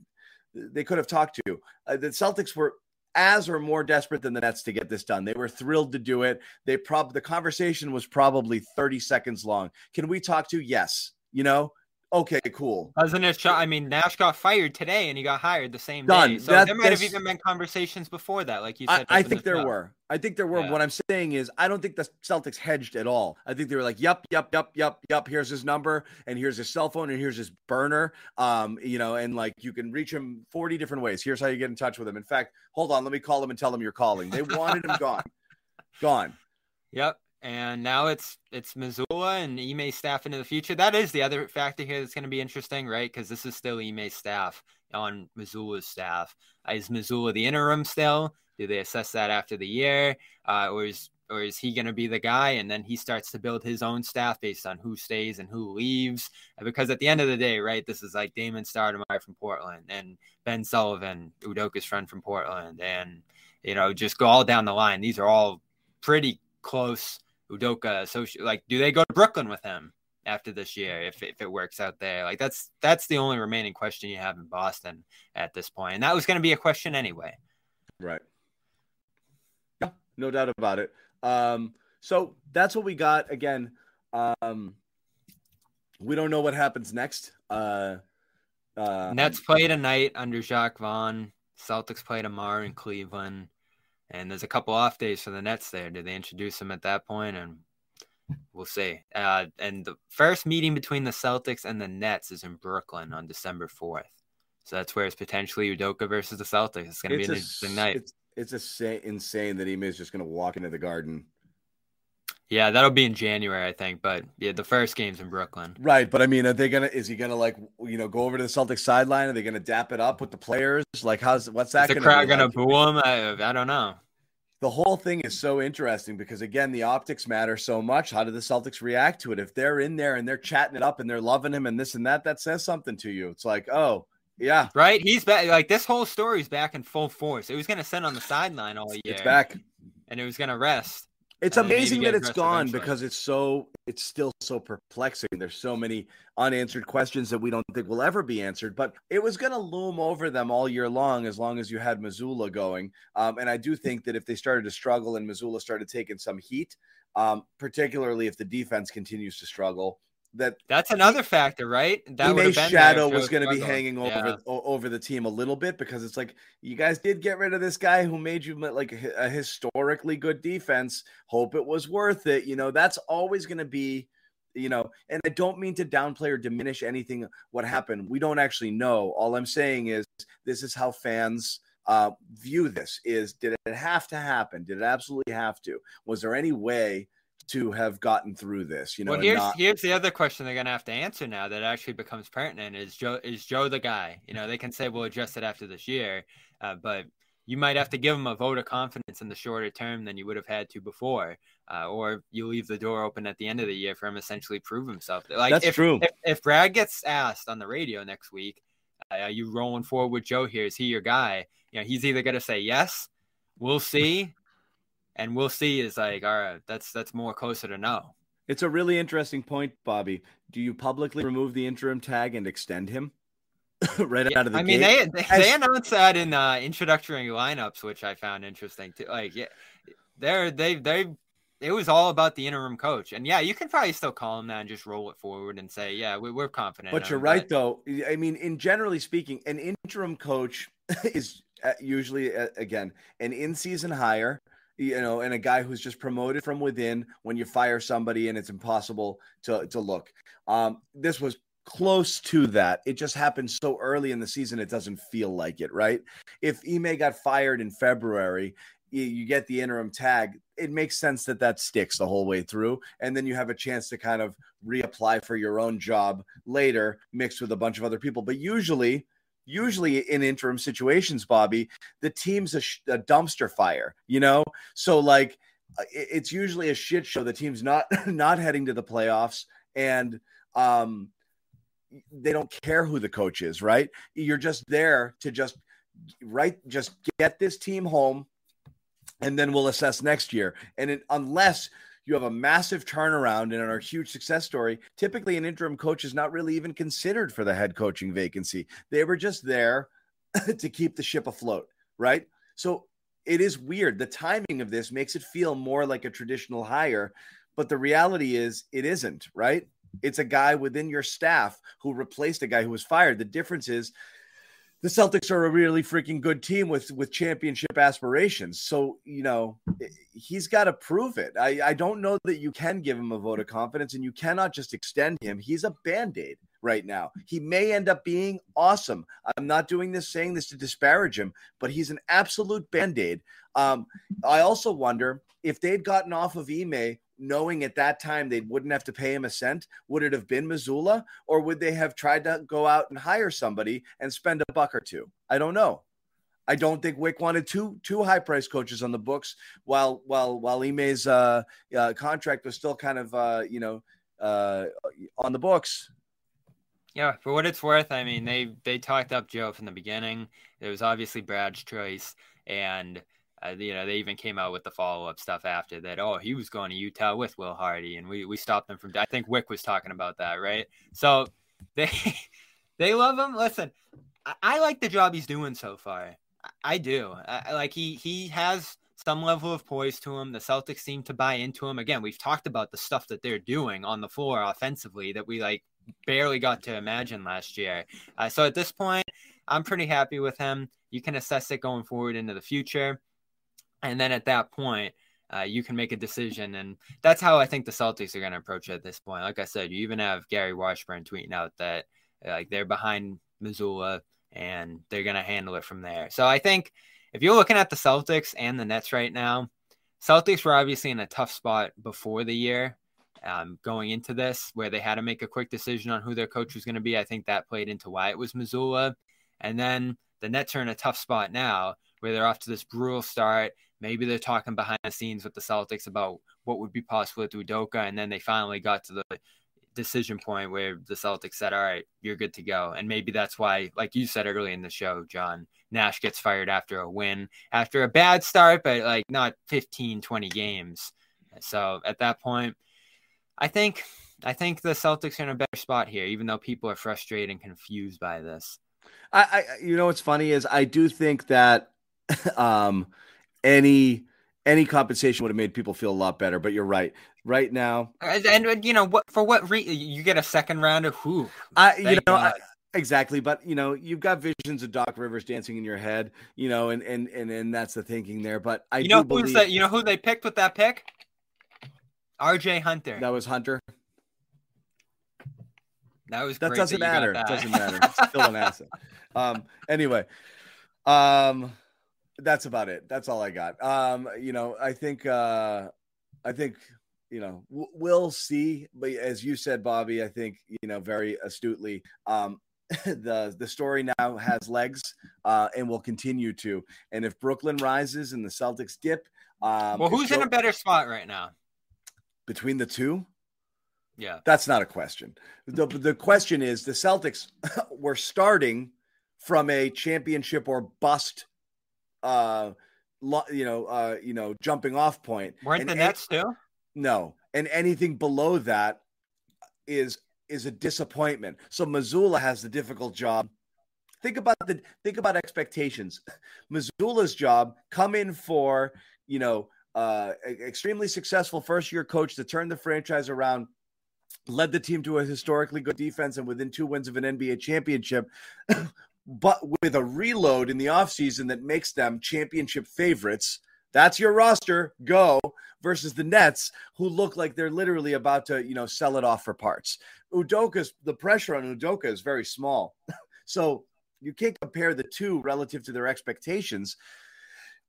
they could have talked to. Uh, the Celtics were as or more desperate than the Nets to get this done. They were thrilled to do it. They prob the conversation was probably 30 seconds long. Can we talk to? Yes. You know, okay, cool. Wasn't it? I mean, Nash got fired today, and he got hired the same Done. day. So That- there might have even been conversations before that, like you said. I up in think there show. were. I think there were. Yeah. What I'm saying is, I don't think the Celtics hedged at all. I think they were like, "Yep, yep, yep, yep, yep. Here's his number, and here's his cell phone, and here's his burner. Um, you know, and like you can reach him 40 different ways. Here's how you get in touch with him. In fact, hold on, let me call him and tell him you're calling. They wanted him gone, [LAUGHS] gone. Yep. And now it's it's Mazzulla and Ime staff into the future. That is the other factor here that's going to be interesting, right? Because this is still Ime's staff on Mazzulla's staff. Is Mazzulla the interim still? Do they assess that after the year, uh, or is or is he going to be the guy? And then he starts to build his own staff based on who stays and who leaves. Because at the end of the day, right, this is like Damon Stoudemire from Portland and Ben Sullivan, Udoka's friend from Portland, and you know just go all down the line. These are all pretty close Udoka associate like do they go to Brooklyn with him after this year if, if it works out there like that's that's the only remaining question you have in Boston at this point and that was going to be a question anyway Right. Yeah. no doubt about it. Um, so that's what we got. Again, um, we don't know what happens next. Uh, uh, Nets play tonight under Jacque Vaughn. Celtics play tomorrow in Cleveland. And there's a couple off days for the Nets there. Do they introduce them at that point? And we'll see. Uh, and the first meeting between the Celtics and the Nets is in Brooklyn on December 4th. So that's where it's potentially Udoka versus the Celtics. It's going to be an a, interesting night. It's, it's a, insane that Ime is just going to walk into the garden yeah, that'll be in January, I think. But yeah, the first game's in Brooklyn. Right, but I mean, are they gonna? Is he gonna like you know go over to the Celtics sideline? Are they gonna dap it up with the players? Like, how's what's that? Is the crowd gonna like? boo him? I, I don't know. The whole thing is so interesting because again, the optics matter so much. How do the Celtics react to it? If they're in there and they're chatting it up and they're loving him and this and that, that says something to you. It's like, oh, yeah. Right? He's back. Like this whole story's back in full force. It was going to sit on the sideline all year. It's back. And it was going to rest. It's amazing that it's gone eventually. because it's so it's still so perplexing. There's so many unanswered questions that we don't think will ever be answered. But it was going to loom over them all year long as long as you had Mazzulla going. Um, and I do think that if they started to struggle and Mazzulla started taking some heat, um, particularly if the defense continues to struggle, that that's another factor, right? That Ime's shadow was going to be hanging over yeah. over the team a little bit because it's like you guys did get rid of this guy who made you like a, a historically good defense. Hope it was worth it. You know, that's always going to be you know and i don't mean to downplay or diminish anything what happened we don't actually know all i'm saying is this is how fans uh, view this is did it have to happen did it absolutely have to was there any way to have gotten through this. You know, well, here's not... here's the other question they're gonna have to answer now that actually becomes pertinent: is Joe is Joe the guy? You know, they can say we'll adjust it after this year, uh, but you might have to give him a vote of confidence in the shorter term than you would have had to before, uh, or you leave the door open at the end of the year for him essentially prove himself. Like That's if, true. If, if Brad gets asked on the radio next week, uh, are you rolling forward with Joe here? Is he your guy? You know, he's either gonna say yes, we'll see, and we'll see is like all right that's that's more closer to no it's a really interesting point bobby do you publicly remove the interim tag and extend him [LAUGHS] right yeah, out of the I mean, they they, they announced that in uh, introductory lineups, which I found interesting too. Like, yeah, they're they they it was all about the interim coach, and yeah, you can probably still call him that and just roll it forward and say, yeah, we, are confident. But you're him, right, but... though. I mean, in generally speaking, an interim coach [LAUGHS] is uh, usually uh, again an in-season hire you know, and a guy who's just promoted from within when you fire somebody and it's impossible to, to look. Um, this was close to that. It just happened so early in the season, it doesn't feel like it, right? If Ime got fired in February, you, you get the interim tag. It makes sense that that sticks the whole way through. And then you have a chance to kind of reapply for your own job later, mixed with a bunch of other people. But usually, usually in interim situations, Bobby, the team's a, sh- a dumpster fire, you know? So like uh, it's usually a shit show. The team's not [LAUGHS] not heading to the playoffs and um they don't care who the coach is, right? You're just there to just right just get this team home and then we'll assess next year. And it, unless you have a massive turnaround and are a huge success story. Typically, an interim coach is not really even considered for the head coaching vacancy. They were just there [LAUGHS] to keep the ship afloat, right? So it is weird. The timing of this makes it feel more like a traditional hire, but the reality is it isn't, right? It's a guy within your staff who replaced a guy who was fired. The difference is the Celtics are a really freaking good team with with championship aspirations. So you know he's got to prove it. I I don't know that you can give him a vote of confidence, and you cannot just extend him. He's a band aid right now. He may end up being awesome. I'm not doing this saying this to disparage him, but he's an absolute band aid. Um, I also wonder if they'd gotten off of Ime knowing at that time they wouldn't have to pay him a cent, would it have been Mazzulla or would they have tried to go out and hire somebody and spend a buck or two? I don't know. I don't think Wyc wanted two two high price coaches on the books while while while Ime's uh, uh, contract was still kind of uh, you know uh, on the books. Yeah, for what it's worth, I mean they they talked up Joe from the beginning. It was obviously Brad's choice, and uh, you know, they even came out with the follow up stuff after that. Oh, he was going to Utah with Will Hardy, and we we stopped them from. I think Wyc was talking about that, right? So [LAUGHS] they they love him. Listen, I, I like the job he's doing so far. I, I do. I, like he he has some level of poise to him. The Celtics seem to buy into him. Again, we've talked about the stuff that they're doing on the floor offensively that we like barely got to imagine last year. Uh, so at this point, I'm pretty happy with him. You can assess it going forward into the future. And then at that point, uh, you can make a decision. And that's how I think the Celtics are going to approach it at this point. Like I said, you even have Gary Washburn tweeting out that like they're behind Mazzulla and they're going to handle it from there. So I think if you're looking at the Celtics and the Nets right now, Celtics were obviously in a tough spot before the year um, going into this, where they had to make a quick decision on who their coach was going to be. I think that played into why it was Mazzulla. And then the Nets are in a tough spot now, where they're off to this brutal start. Maybe they're talking behind the scenes with the Celtics about what would be possible with Udoka, and then they finally got to the decision point where the Celtics said, "All right, you're good to go." And maybe that's why, like you said early in the show, John Nash gets fired after a win, after a bad start, but like not 15, 20 games. So at that point, I think I think the Celtics are in a better spot here, even though people are frustrated and confused by this. I, I you know what's funny is I do think that [LAUGHS] um any any compensation would have made people feel a lot better. But you're right. Right now, and, you know what? For what reason you get a second round of who? I you know. I, Exactly, but you know, you've got visions of Doc Rivers dancing in your head, you know, and and and, and that's the thinking there. But I you know who's that? You know who they picked with that pick? R.J. Hunter. That was Hunter. That was that doesn't that matter. That. Doesn't matter. It's still an asset. [LAUGHS] Um. Anyway, um, that's about it. That's all I got. Um. You know, I think. Uh, I think you know, we'll see. But as you said, Bobby, I think you know very astutely. Um, [LAUGHS] the the story now has legs, uh, and will continue to. And if Brooklyn rises and the Celtics dip, um, well, who's in a better spot right now between the two? Yeah, that's not a question. the The question is the Celtics [LAUGHS] were starting from a championship or bust. Uh, you know, uh, you know, jumping off point. Weren't and, the Nets too? No, and anything below that is is a disappointment. So Mazzulla has the difficult job. Think about the think about expectations. Mazzulla's job come in for you know uh, extremely successful first year coach to turn the franchise around, led the team to a historically good defense and within two wins of an NBA championship. But with a reload in the offseason that makes them championship favorites that's your roster. Go versus the Nets, who look like they're literally about to, you know, sell it off for parts. Udoka's the pressure on Udoka is very small. [LAUGHS] so you can't compare the two relative to their expectations.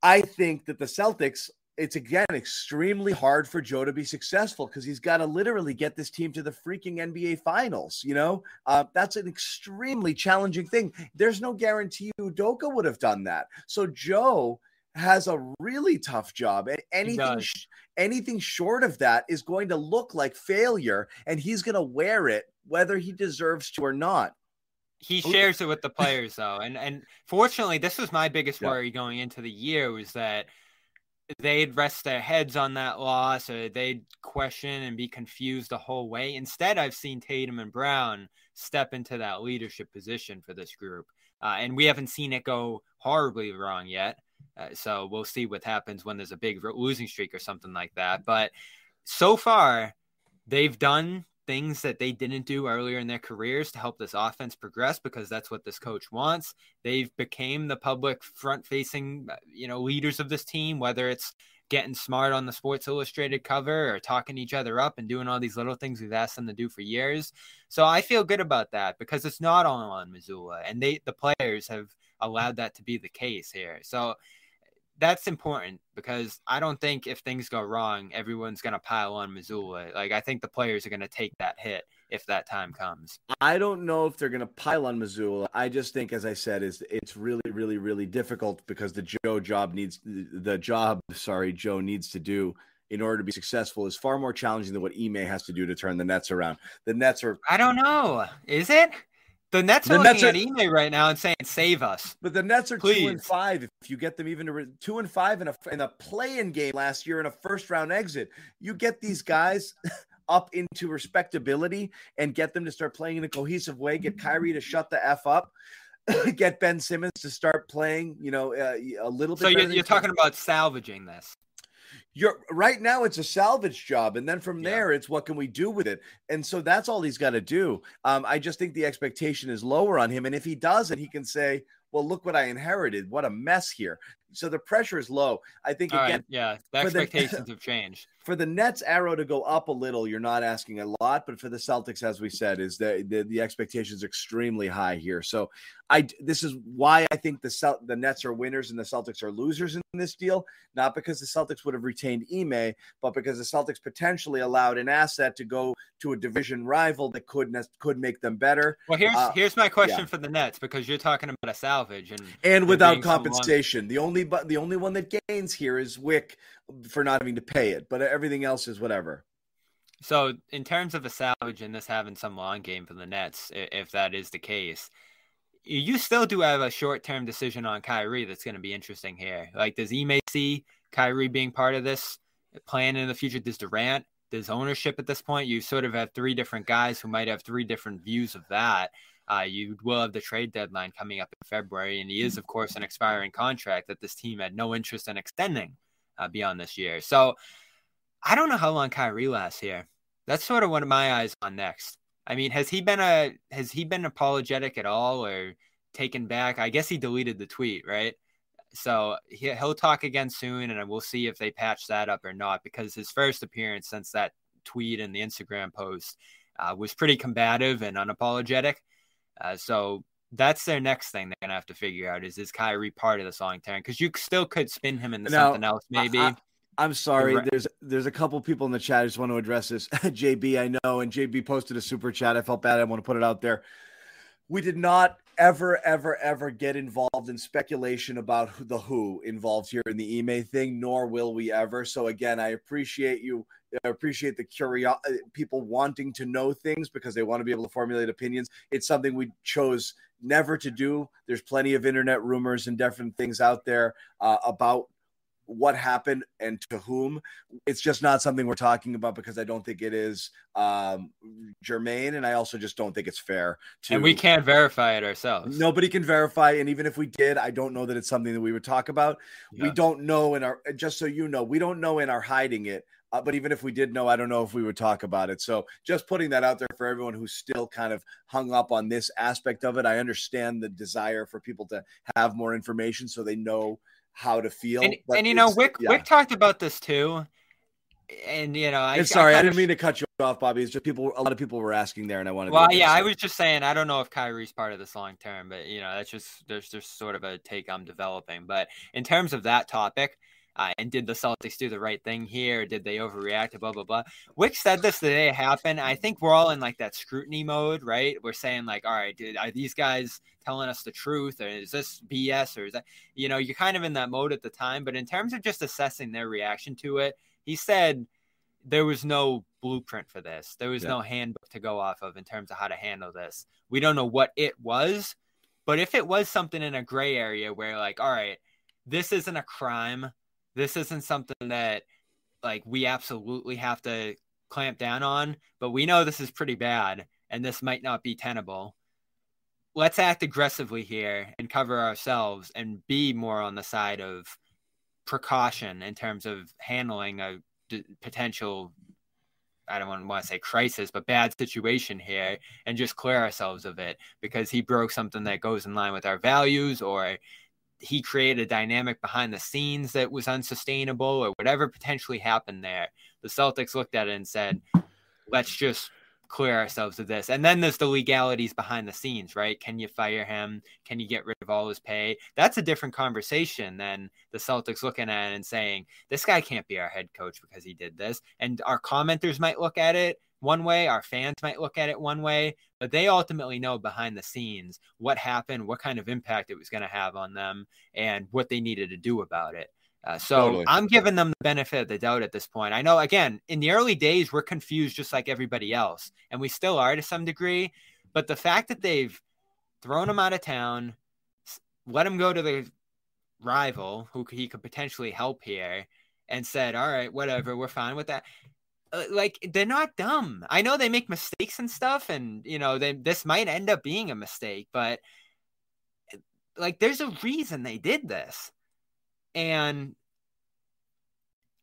I think that the Celtics, it's again extremely hard for Joe to be successful because he's got to literally get this team to the freaking NBA finals. You know, uh, that's an extremely challenging thing. There's no guarantee Udoka would have done that. So Joe has a really tough job and anything anything short of that is going to look like failure and he's going to wear it whether he deserves to or not he shares it with the players though and and fortunately this was my biggest worry yeah. going into the year was that they'd rest their heads on that loss or they'd question and be confused the whole way. Instead i've seen tatum and brown step into that leadership position for this group. Uh, and we haven't seen it go horribly wrong yet. Uh, so we'll see what happens when there's a big losing streak or something like that. But so far, they've done things that they didn't do earlier in their careers to help this offense progress because that's what this coach wants. They've became the public front facing, uh, you know, leaders of this team, whether it's getting smart on the Sports Illustrated cover or talking each other up and doing all these little things we've asked them to do for years. So I feel good about that because it's not all on Mazzulla and they the players have allowed that to be the case here. So that's important because I don't think if things go wrong, everyone's going to pile on Mazzulla. Like I think the players are going to take that hit if that time comes. I don't know if they're going to pile on Mazzulla. I just think, as I said, is it's really, really, really difficult because the Joe job needs the job. Sorry, Joe needs to do in order to be successful is far more challenging than what Ime has to do to turn the Nets around. The Nets are. I don't know. Is it? The Nets are the looking Nets at Ime right now and saying, "Save us." But the Nets are Please. two and five. If you get them even to re- two and five in a in a play-in game last year in a first-round exit, you get these guys [LAUGHS] up into respectability and get them to start playing in a cohesive way. Get Kyrie to shut the f up. [LAUGHS] get Ben Simmons to start playing, you know, uh, a little bit. So you're, you're talking about salvaging this. You're right now. It's a salvage job, and then from yeah. there, it's what can we do with it. And so that's all he's got to do. Um, I just think the expectation is lower on him, and if he does it, he can say, "Well, look what I inherited. What a mess here." So the pressure is low. I think all again, right, yeah, the expectations the, [LAUGHS] have changed. For the Nets arrow to go up a little, you're not asking a lot, but for the Celtics, as we said, is the the, the expectations extremely high here. So I this is why I think the Celt- the Nets are winners and the Celtics are losers in this deal. Not because the Celtics would have retained Ime, but because the Celtics potentially allowed an asset to go to a division rival that could could make them better. Well, here's uh, here's my question yeah. for the Nets because you're talking about a salvage and and without compensation. The only but the only one that gains here is Wyc for not having to pay it, but everything else is whatever. So, in terms of a salvage and this having some long game for the Nets, if that is the case, you still do have a short term decision on Kyrie that's going to be interesting here. Like, does Ime see Kyrie being part of this plan in the future? Does Durant? Does ownership at this point? You sort of have three different guys who might have three different views of that. Uh, you will have the trade deadline coming up in February, and he is, of course, an expiring contract that this team had no interest in extending uh, beyond this year. So I don't know how long Kyrie lasts here. That's sort of one of my eyes on next. I mean, has he been a has he been apologetic at all or taken back? I guess he deleted the tweet, right? So he, he'll talk again soon, and we'll see if they patch that up or not. Because his first appearance since that tweet and the Instagram post uh, was pretty combative and unapologetic. Uh, so that's their next thing they're gonna have to figure out is is Kyrie part of this long term because you still could spin him into now, something else maybe. I, am sorry. There's there's a couple people in the chat. I just want to address this. [LAUGHS] JB, I know, and JB posted a super chat. I felt bad. I want to put it out there. We did not ever, ever, ever get involved in speculation about who, the who involved here in the email thing, nor will we ever. So again, I appreciate you. I appreciate the curiosity, uh, people wanting to know things because they want to be able to formulate opinions. It's something we chose never to do. There's plenty of internet rumors and different things out there uh, about what happened and to whom. It's just not something we're talking about because I don't think it is um, germane, and I also just don't think it's fair. To and we can't verify it ourselves. Nobody can verify, and even if we did, I don't know that it's something that we would talk about. Yeah. We don't know in our. Just so you know, we don't know in our hiding it uh, but even if we did know, I don't know if we would talk about it. So just putting that out there for everyone who's still kind of hung up on this aspect of it. I understand the desire for people to have more information so they know how to feel. And, and you know, Wyc yeah. Wyc talked about this too. And you know, I sorry, I, I didn't mean to cut you off, Bobby. It's just people. A lot of people were asking there, and I wanted. Well, yeah, I was just saying. I don't know if Kyrie's part of this long term, but you know, that's just there's just sort of a take I'm developing. But in terms of that topic, uh, and did the Celtics do the right thing here? Did they overreact? Blah blah blah. Wyc said this the day it happened. I think we're all in like that scrutiny mode, right? We're saying like, all right, dude, are these guys telling us the truth, or is this BS, or is that you know you're kind of in that mode at the time. But in terms of just assessing their reaction to it, he said there was no blueprint for this. There was yeah. no handbook to go off of in terms of how to handle this. We don't know what it was, but if it was something in a gray area where like, all right, this isn't a crime this isn't something that like we absolutely have to clamp down on, but we know this is pretty bad and this might not be tenable. Let's act aggressively here and cover ourselves and be more on the side of precaution in terms of handling a d- potential I don't want to say crisis, but bad situation here and just clear ourselves of it because he broke something that goes in line with our values or he created a dynamic behind the scenes that was unsustainable or whatever potentially happened there. The Celtics looked at it and said, let's just clear ourselves of this. And then there's the legalities behind the scenes, right? Can you fire him? Can you get rid of all his pay? That's a different conversation than the Celtics looking at it and saying, this guy can't be our head coach because he did this. And our commenters might look at it one way, our fans might look at it one way, but they ultimately know behind the scenes what happened, what kind of impact it was going to have on them, and what they needed to do about it. Uh, so totally. I'm giving them the benefit of the doubt at this point. I know, again, in the early days, we're confused just like everybody else, and we still are to some degree. But the fact that they've thrown him out of town, let him go to the rival who he could potentially help here, and said, "All right, whatever, we're fine with that." Uh, like they're not dumb. I know they make mistakes and stuff, and you know they this might end up being a mistake, but like there's a reason they did this. And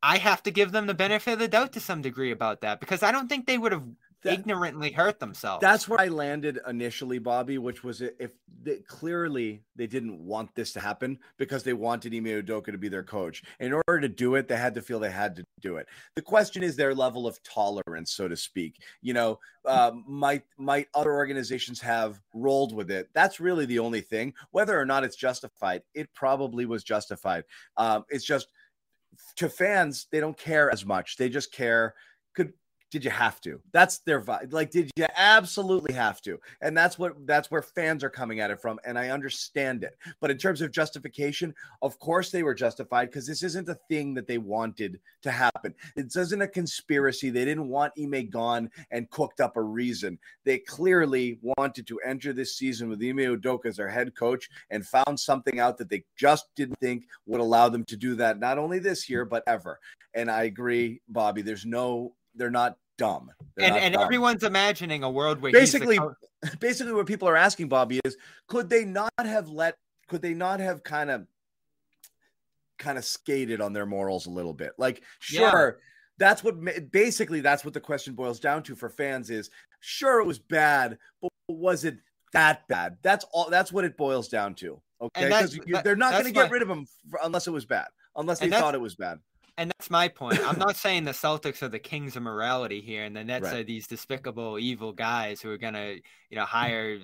I have to give them the benefit of the doubt to some degree about that because I don't think they would have that, ignorantly hurt themselves. That's where I landed initially, Bobby, which was if they, clearly they didn't want this to happen because they wanted Ime Udoka to be their coach. In order to do it, they had to feel they had to do it. The question is their level of tolerance, so to speak. You know, uh, might might other organizations have rolled with it? That's really the only thing. Whether or not it's justified, it probably was justified. Um, it's just to fans, they don't care as much. They just care could did you have to? That's their vibe. Like, did you absolutely have to? And that's what that's where fans are coming at it from. And I understand it. But in terms of justification, of course they were justified because this isn't a thing that they wanted to happen. It isn't a conspiracy. They didn't want Ime gone and cooked up a reason. They clearly wanted to enter this season with Ime Udoka as their head coach and found something out that they just didn't think would allow them to do that, not only this year, but ever. And I agree, Bobby. There's no they're not dumb. They're and not and dumb. everyone's imagining a world where basically, [LAUGHS] basically, what people are asking Bobby is, could they not have let? Could they not have kind of, kind of skated on their morals a little bit? Like, sure. Yeah. That's what basically that's what the question boils down to for fans is sure it was bad, but was it that bad? That's all that's what it boils down to. Okay, because they're not going to get rid of him unless it was bad, unless they thought it was bad and that's my point. I'm not saying the Celtics are the kings of morality here, and the Nets right. are these despicable, evil guys who are gonna, you know, mm. hire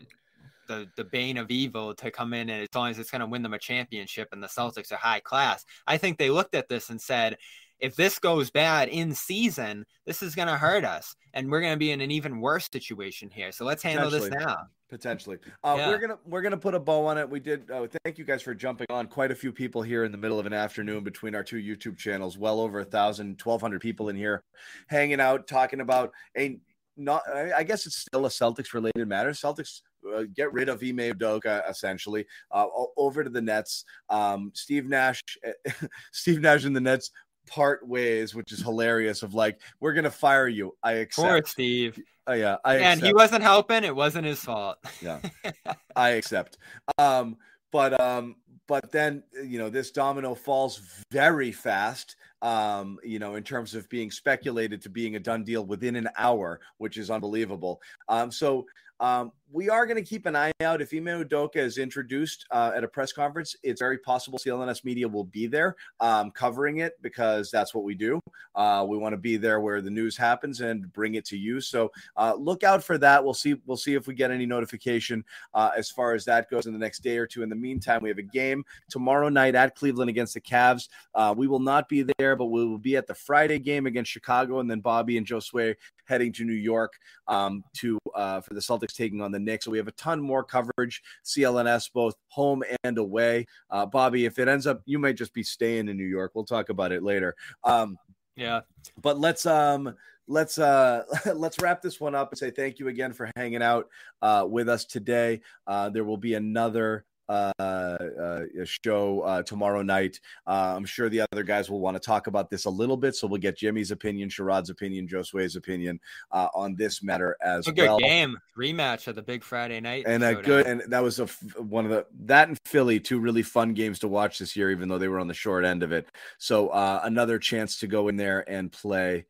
the the bane of evil to come in, and as long as it's gonna win them a championship, and the Celtics are high class. I think they looked at this and said, if this goes bad in season, this is going to hurt us, and we're going to be in an even worse situation here. So let's handle this now. Potentially, uh, yeah. we're gonna we're gonna put a bow on it. We did. Uh, thank you guys for jumping on. Quite a few people here in the middle of an afternoon between our two YouTube channels. Well over a thousand, twelve hundred people in here, hanging out, talking about a not. I guess it's still a Celtics related matter. Celtics uh, get rid of Ime Udoka essentially uh, over to the Nets. Um, Steve Nash, [LAUGHS] Steve Nash and the Nets part ways, which is hilarious. Of like, we're gonna fire you. I accept. Poor Steve. Oh yeah, I and he wasn't helping. It wasn't his fault. yeah, [LAUGHS] I accept. Um, but um, but then you know this domino falls very fast. Um, you know, in terms of being speculated to being a done deal within an hour, which is unbelievable. Um, so um, we are going to keep an eye out. If Ime Udoka is introduced uh, at a press conference, it's very possible CLNS Media will be there um, covering it because that's what we do. Uh, we want to be there where the news happens and bring it to you. So uh, look out for that. We'll see. We'll see if we get any notification uh, as far as that goes in the next day or two. In the meantime, we have a game tomorrow night at Cleveland against the Cavs. Uh, we will not be there, but we will be at the Friday game against Chicago, and then Bobby and Josue heading to New York um, to uh, for the Celtics taking on the Knicks. So we have a ton more coverage, CLNS, both home and away. Uh, Bobby, if it ends up, you might just be staying in New York. We'll talk about it later. Um, yeah. But let's um let's uh [LAUGHS] let's wrap this one up and say thank you again for hanging out uh with us today. Uh there will be another uh, uh, show uh, tomorrow night. Uh, I'm sure the other guys will want to talk about this a little bit, so we'll get Jimmy's opinion, Sherrod's opinion, Josue's opinion uh, on this matter as a good well. game rematch of the big Friday night, and a good and that was a one of the that and Philly two really fun games to watch this year, even though they were on the short end of it. So uh, another chance to go in there and play.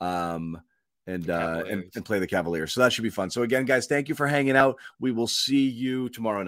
Um, and, uh, and and play the Cavaliers. So that should be fun. So again, guys, thank you for hanging out. We will see you tomorrow night.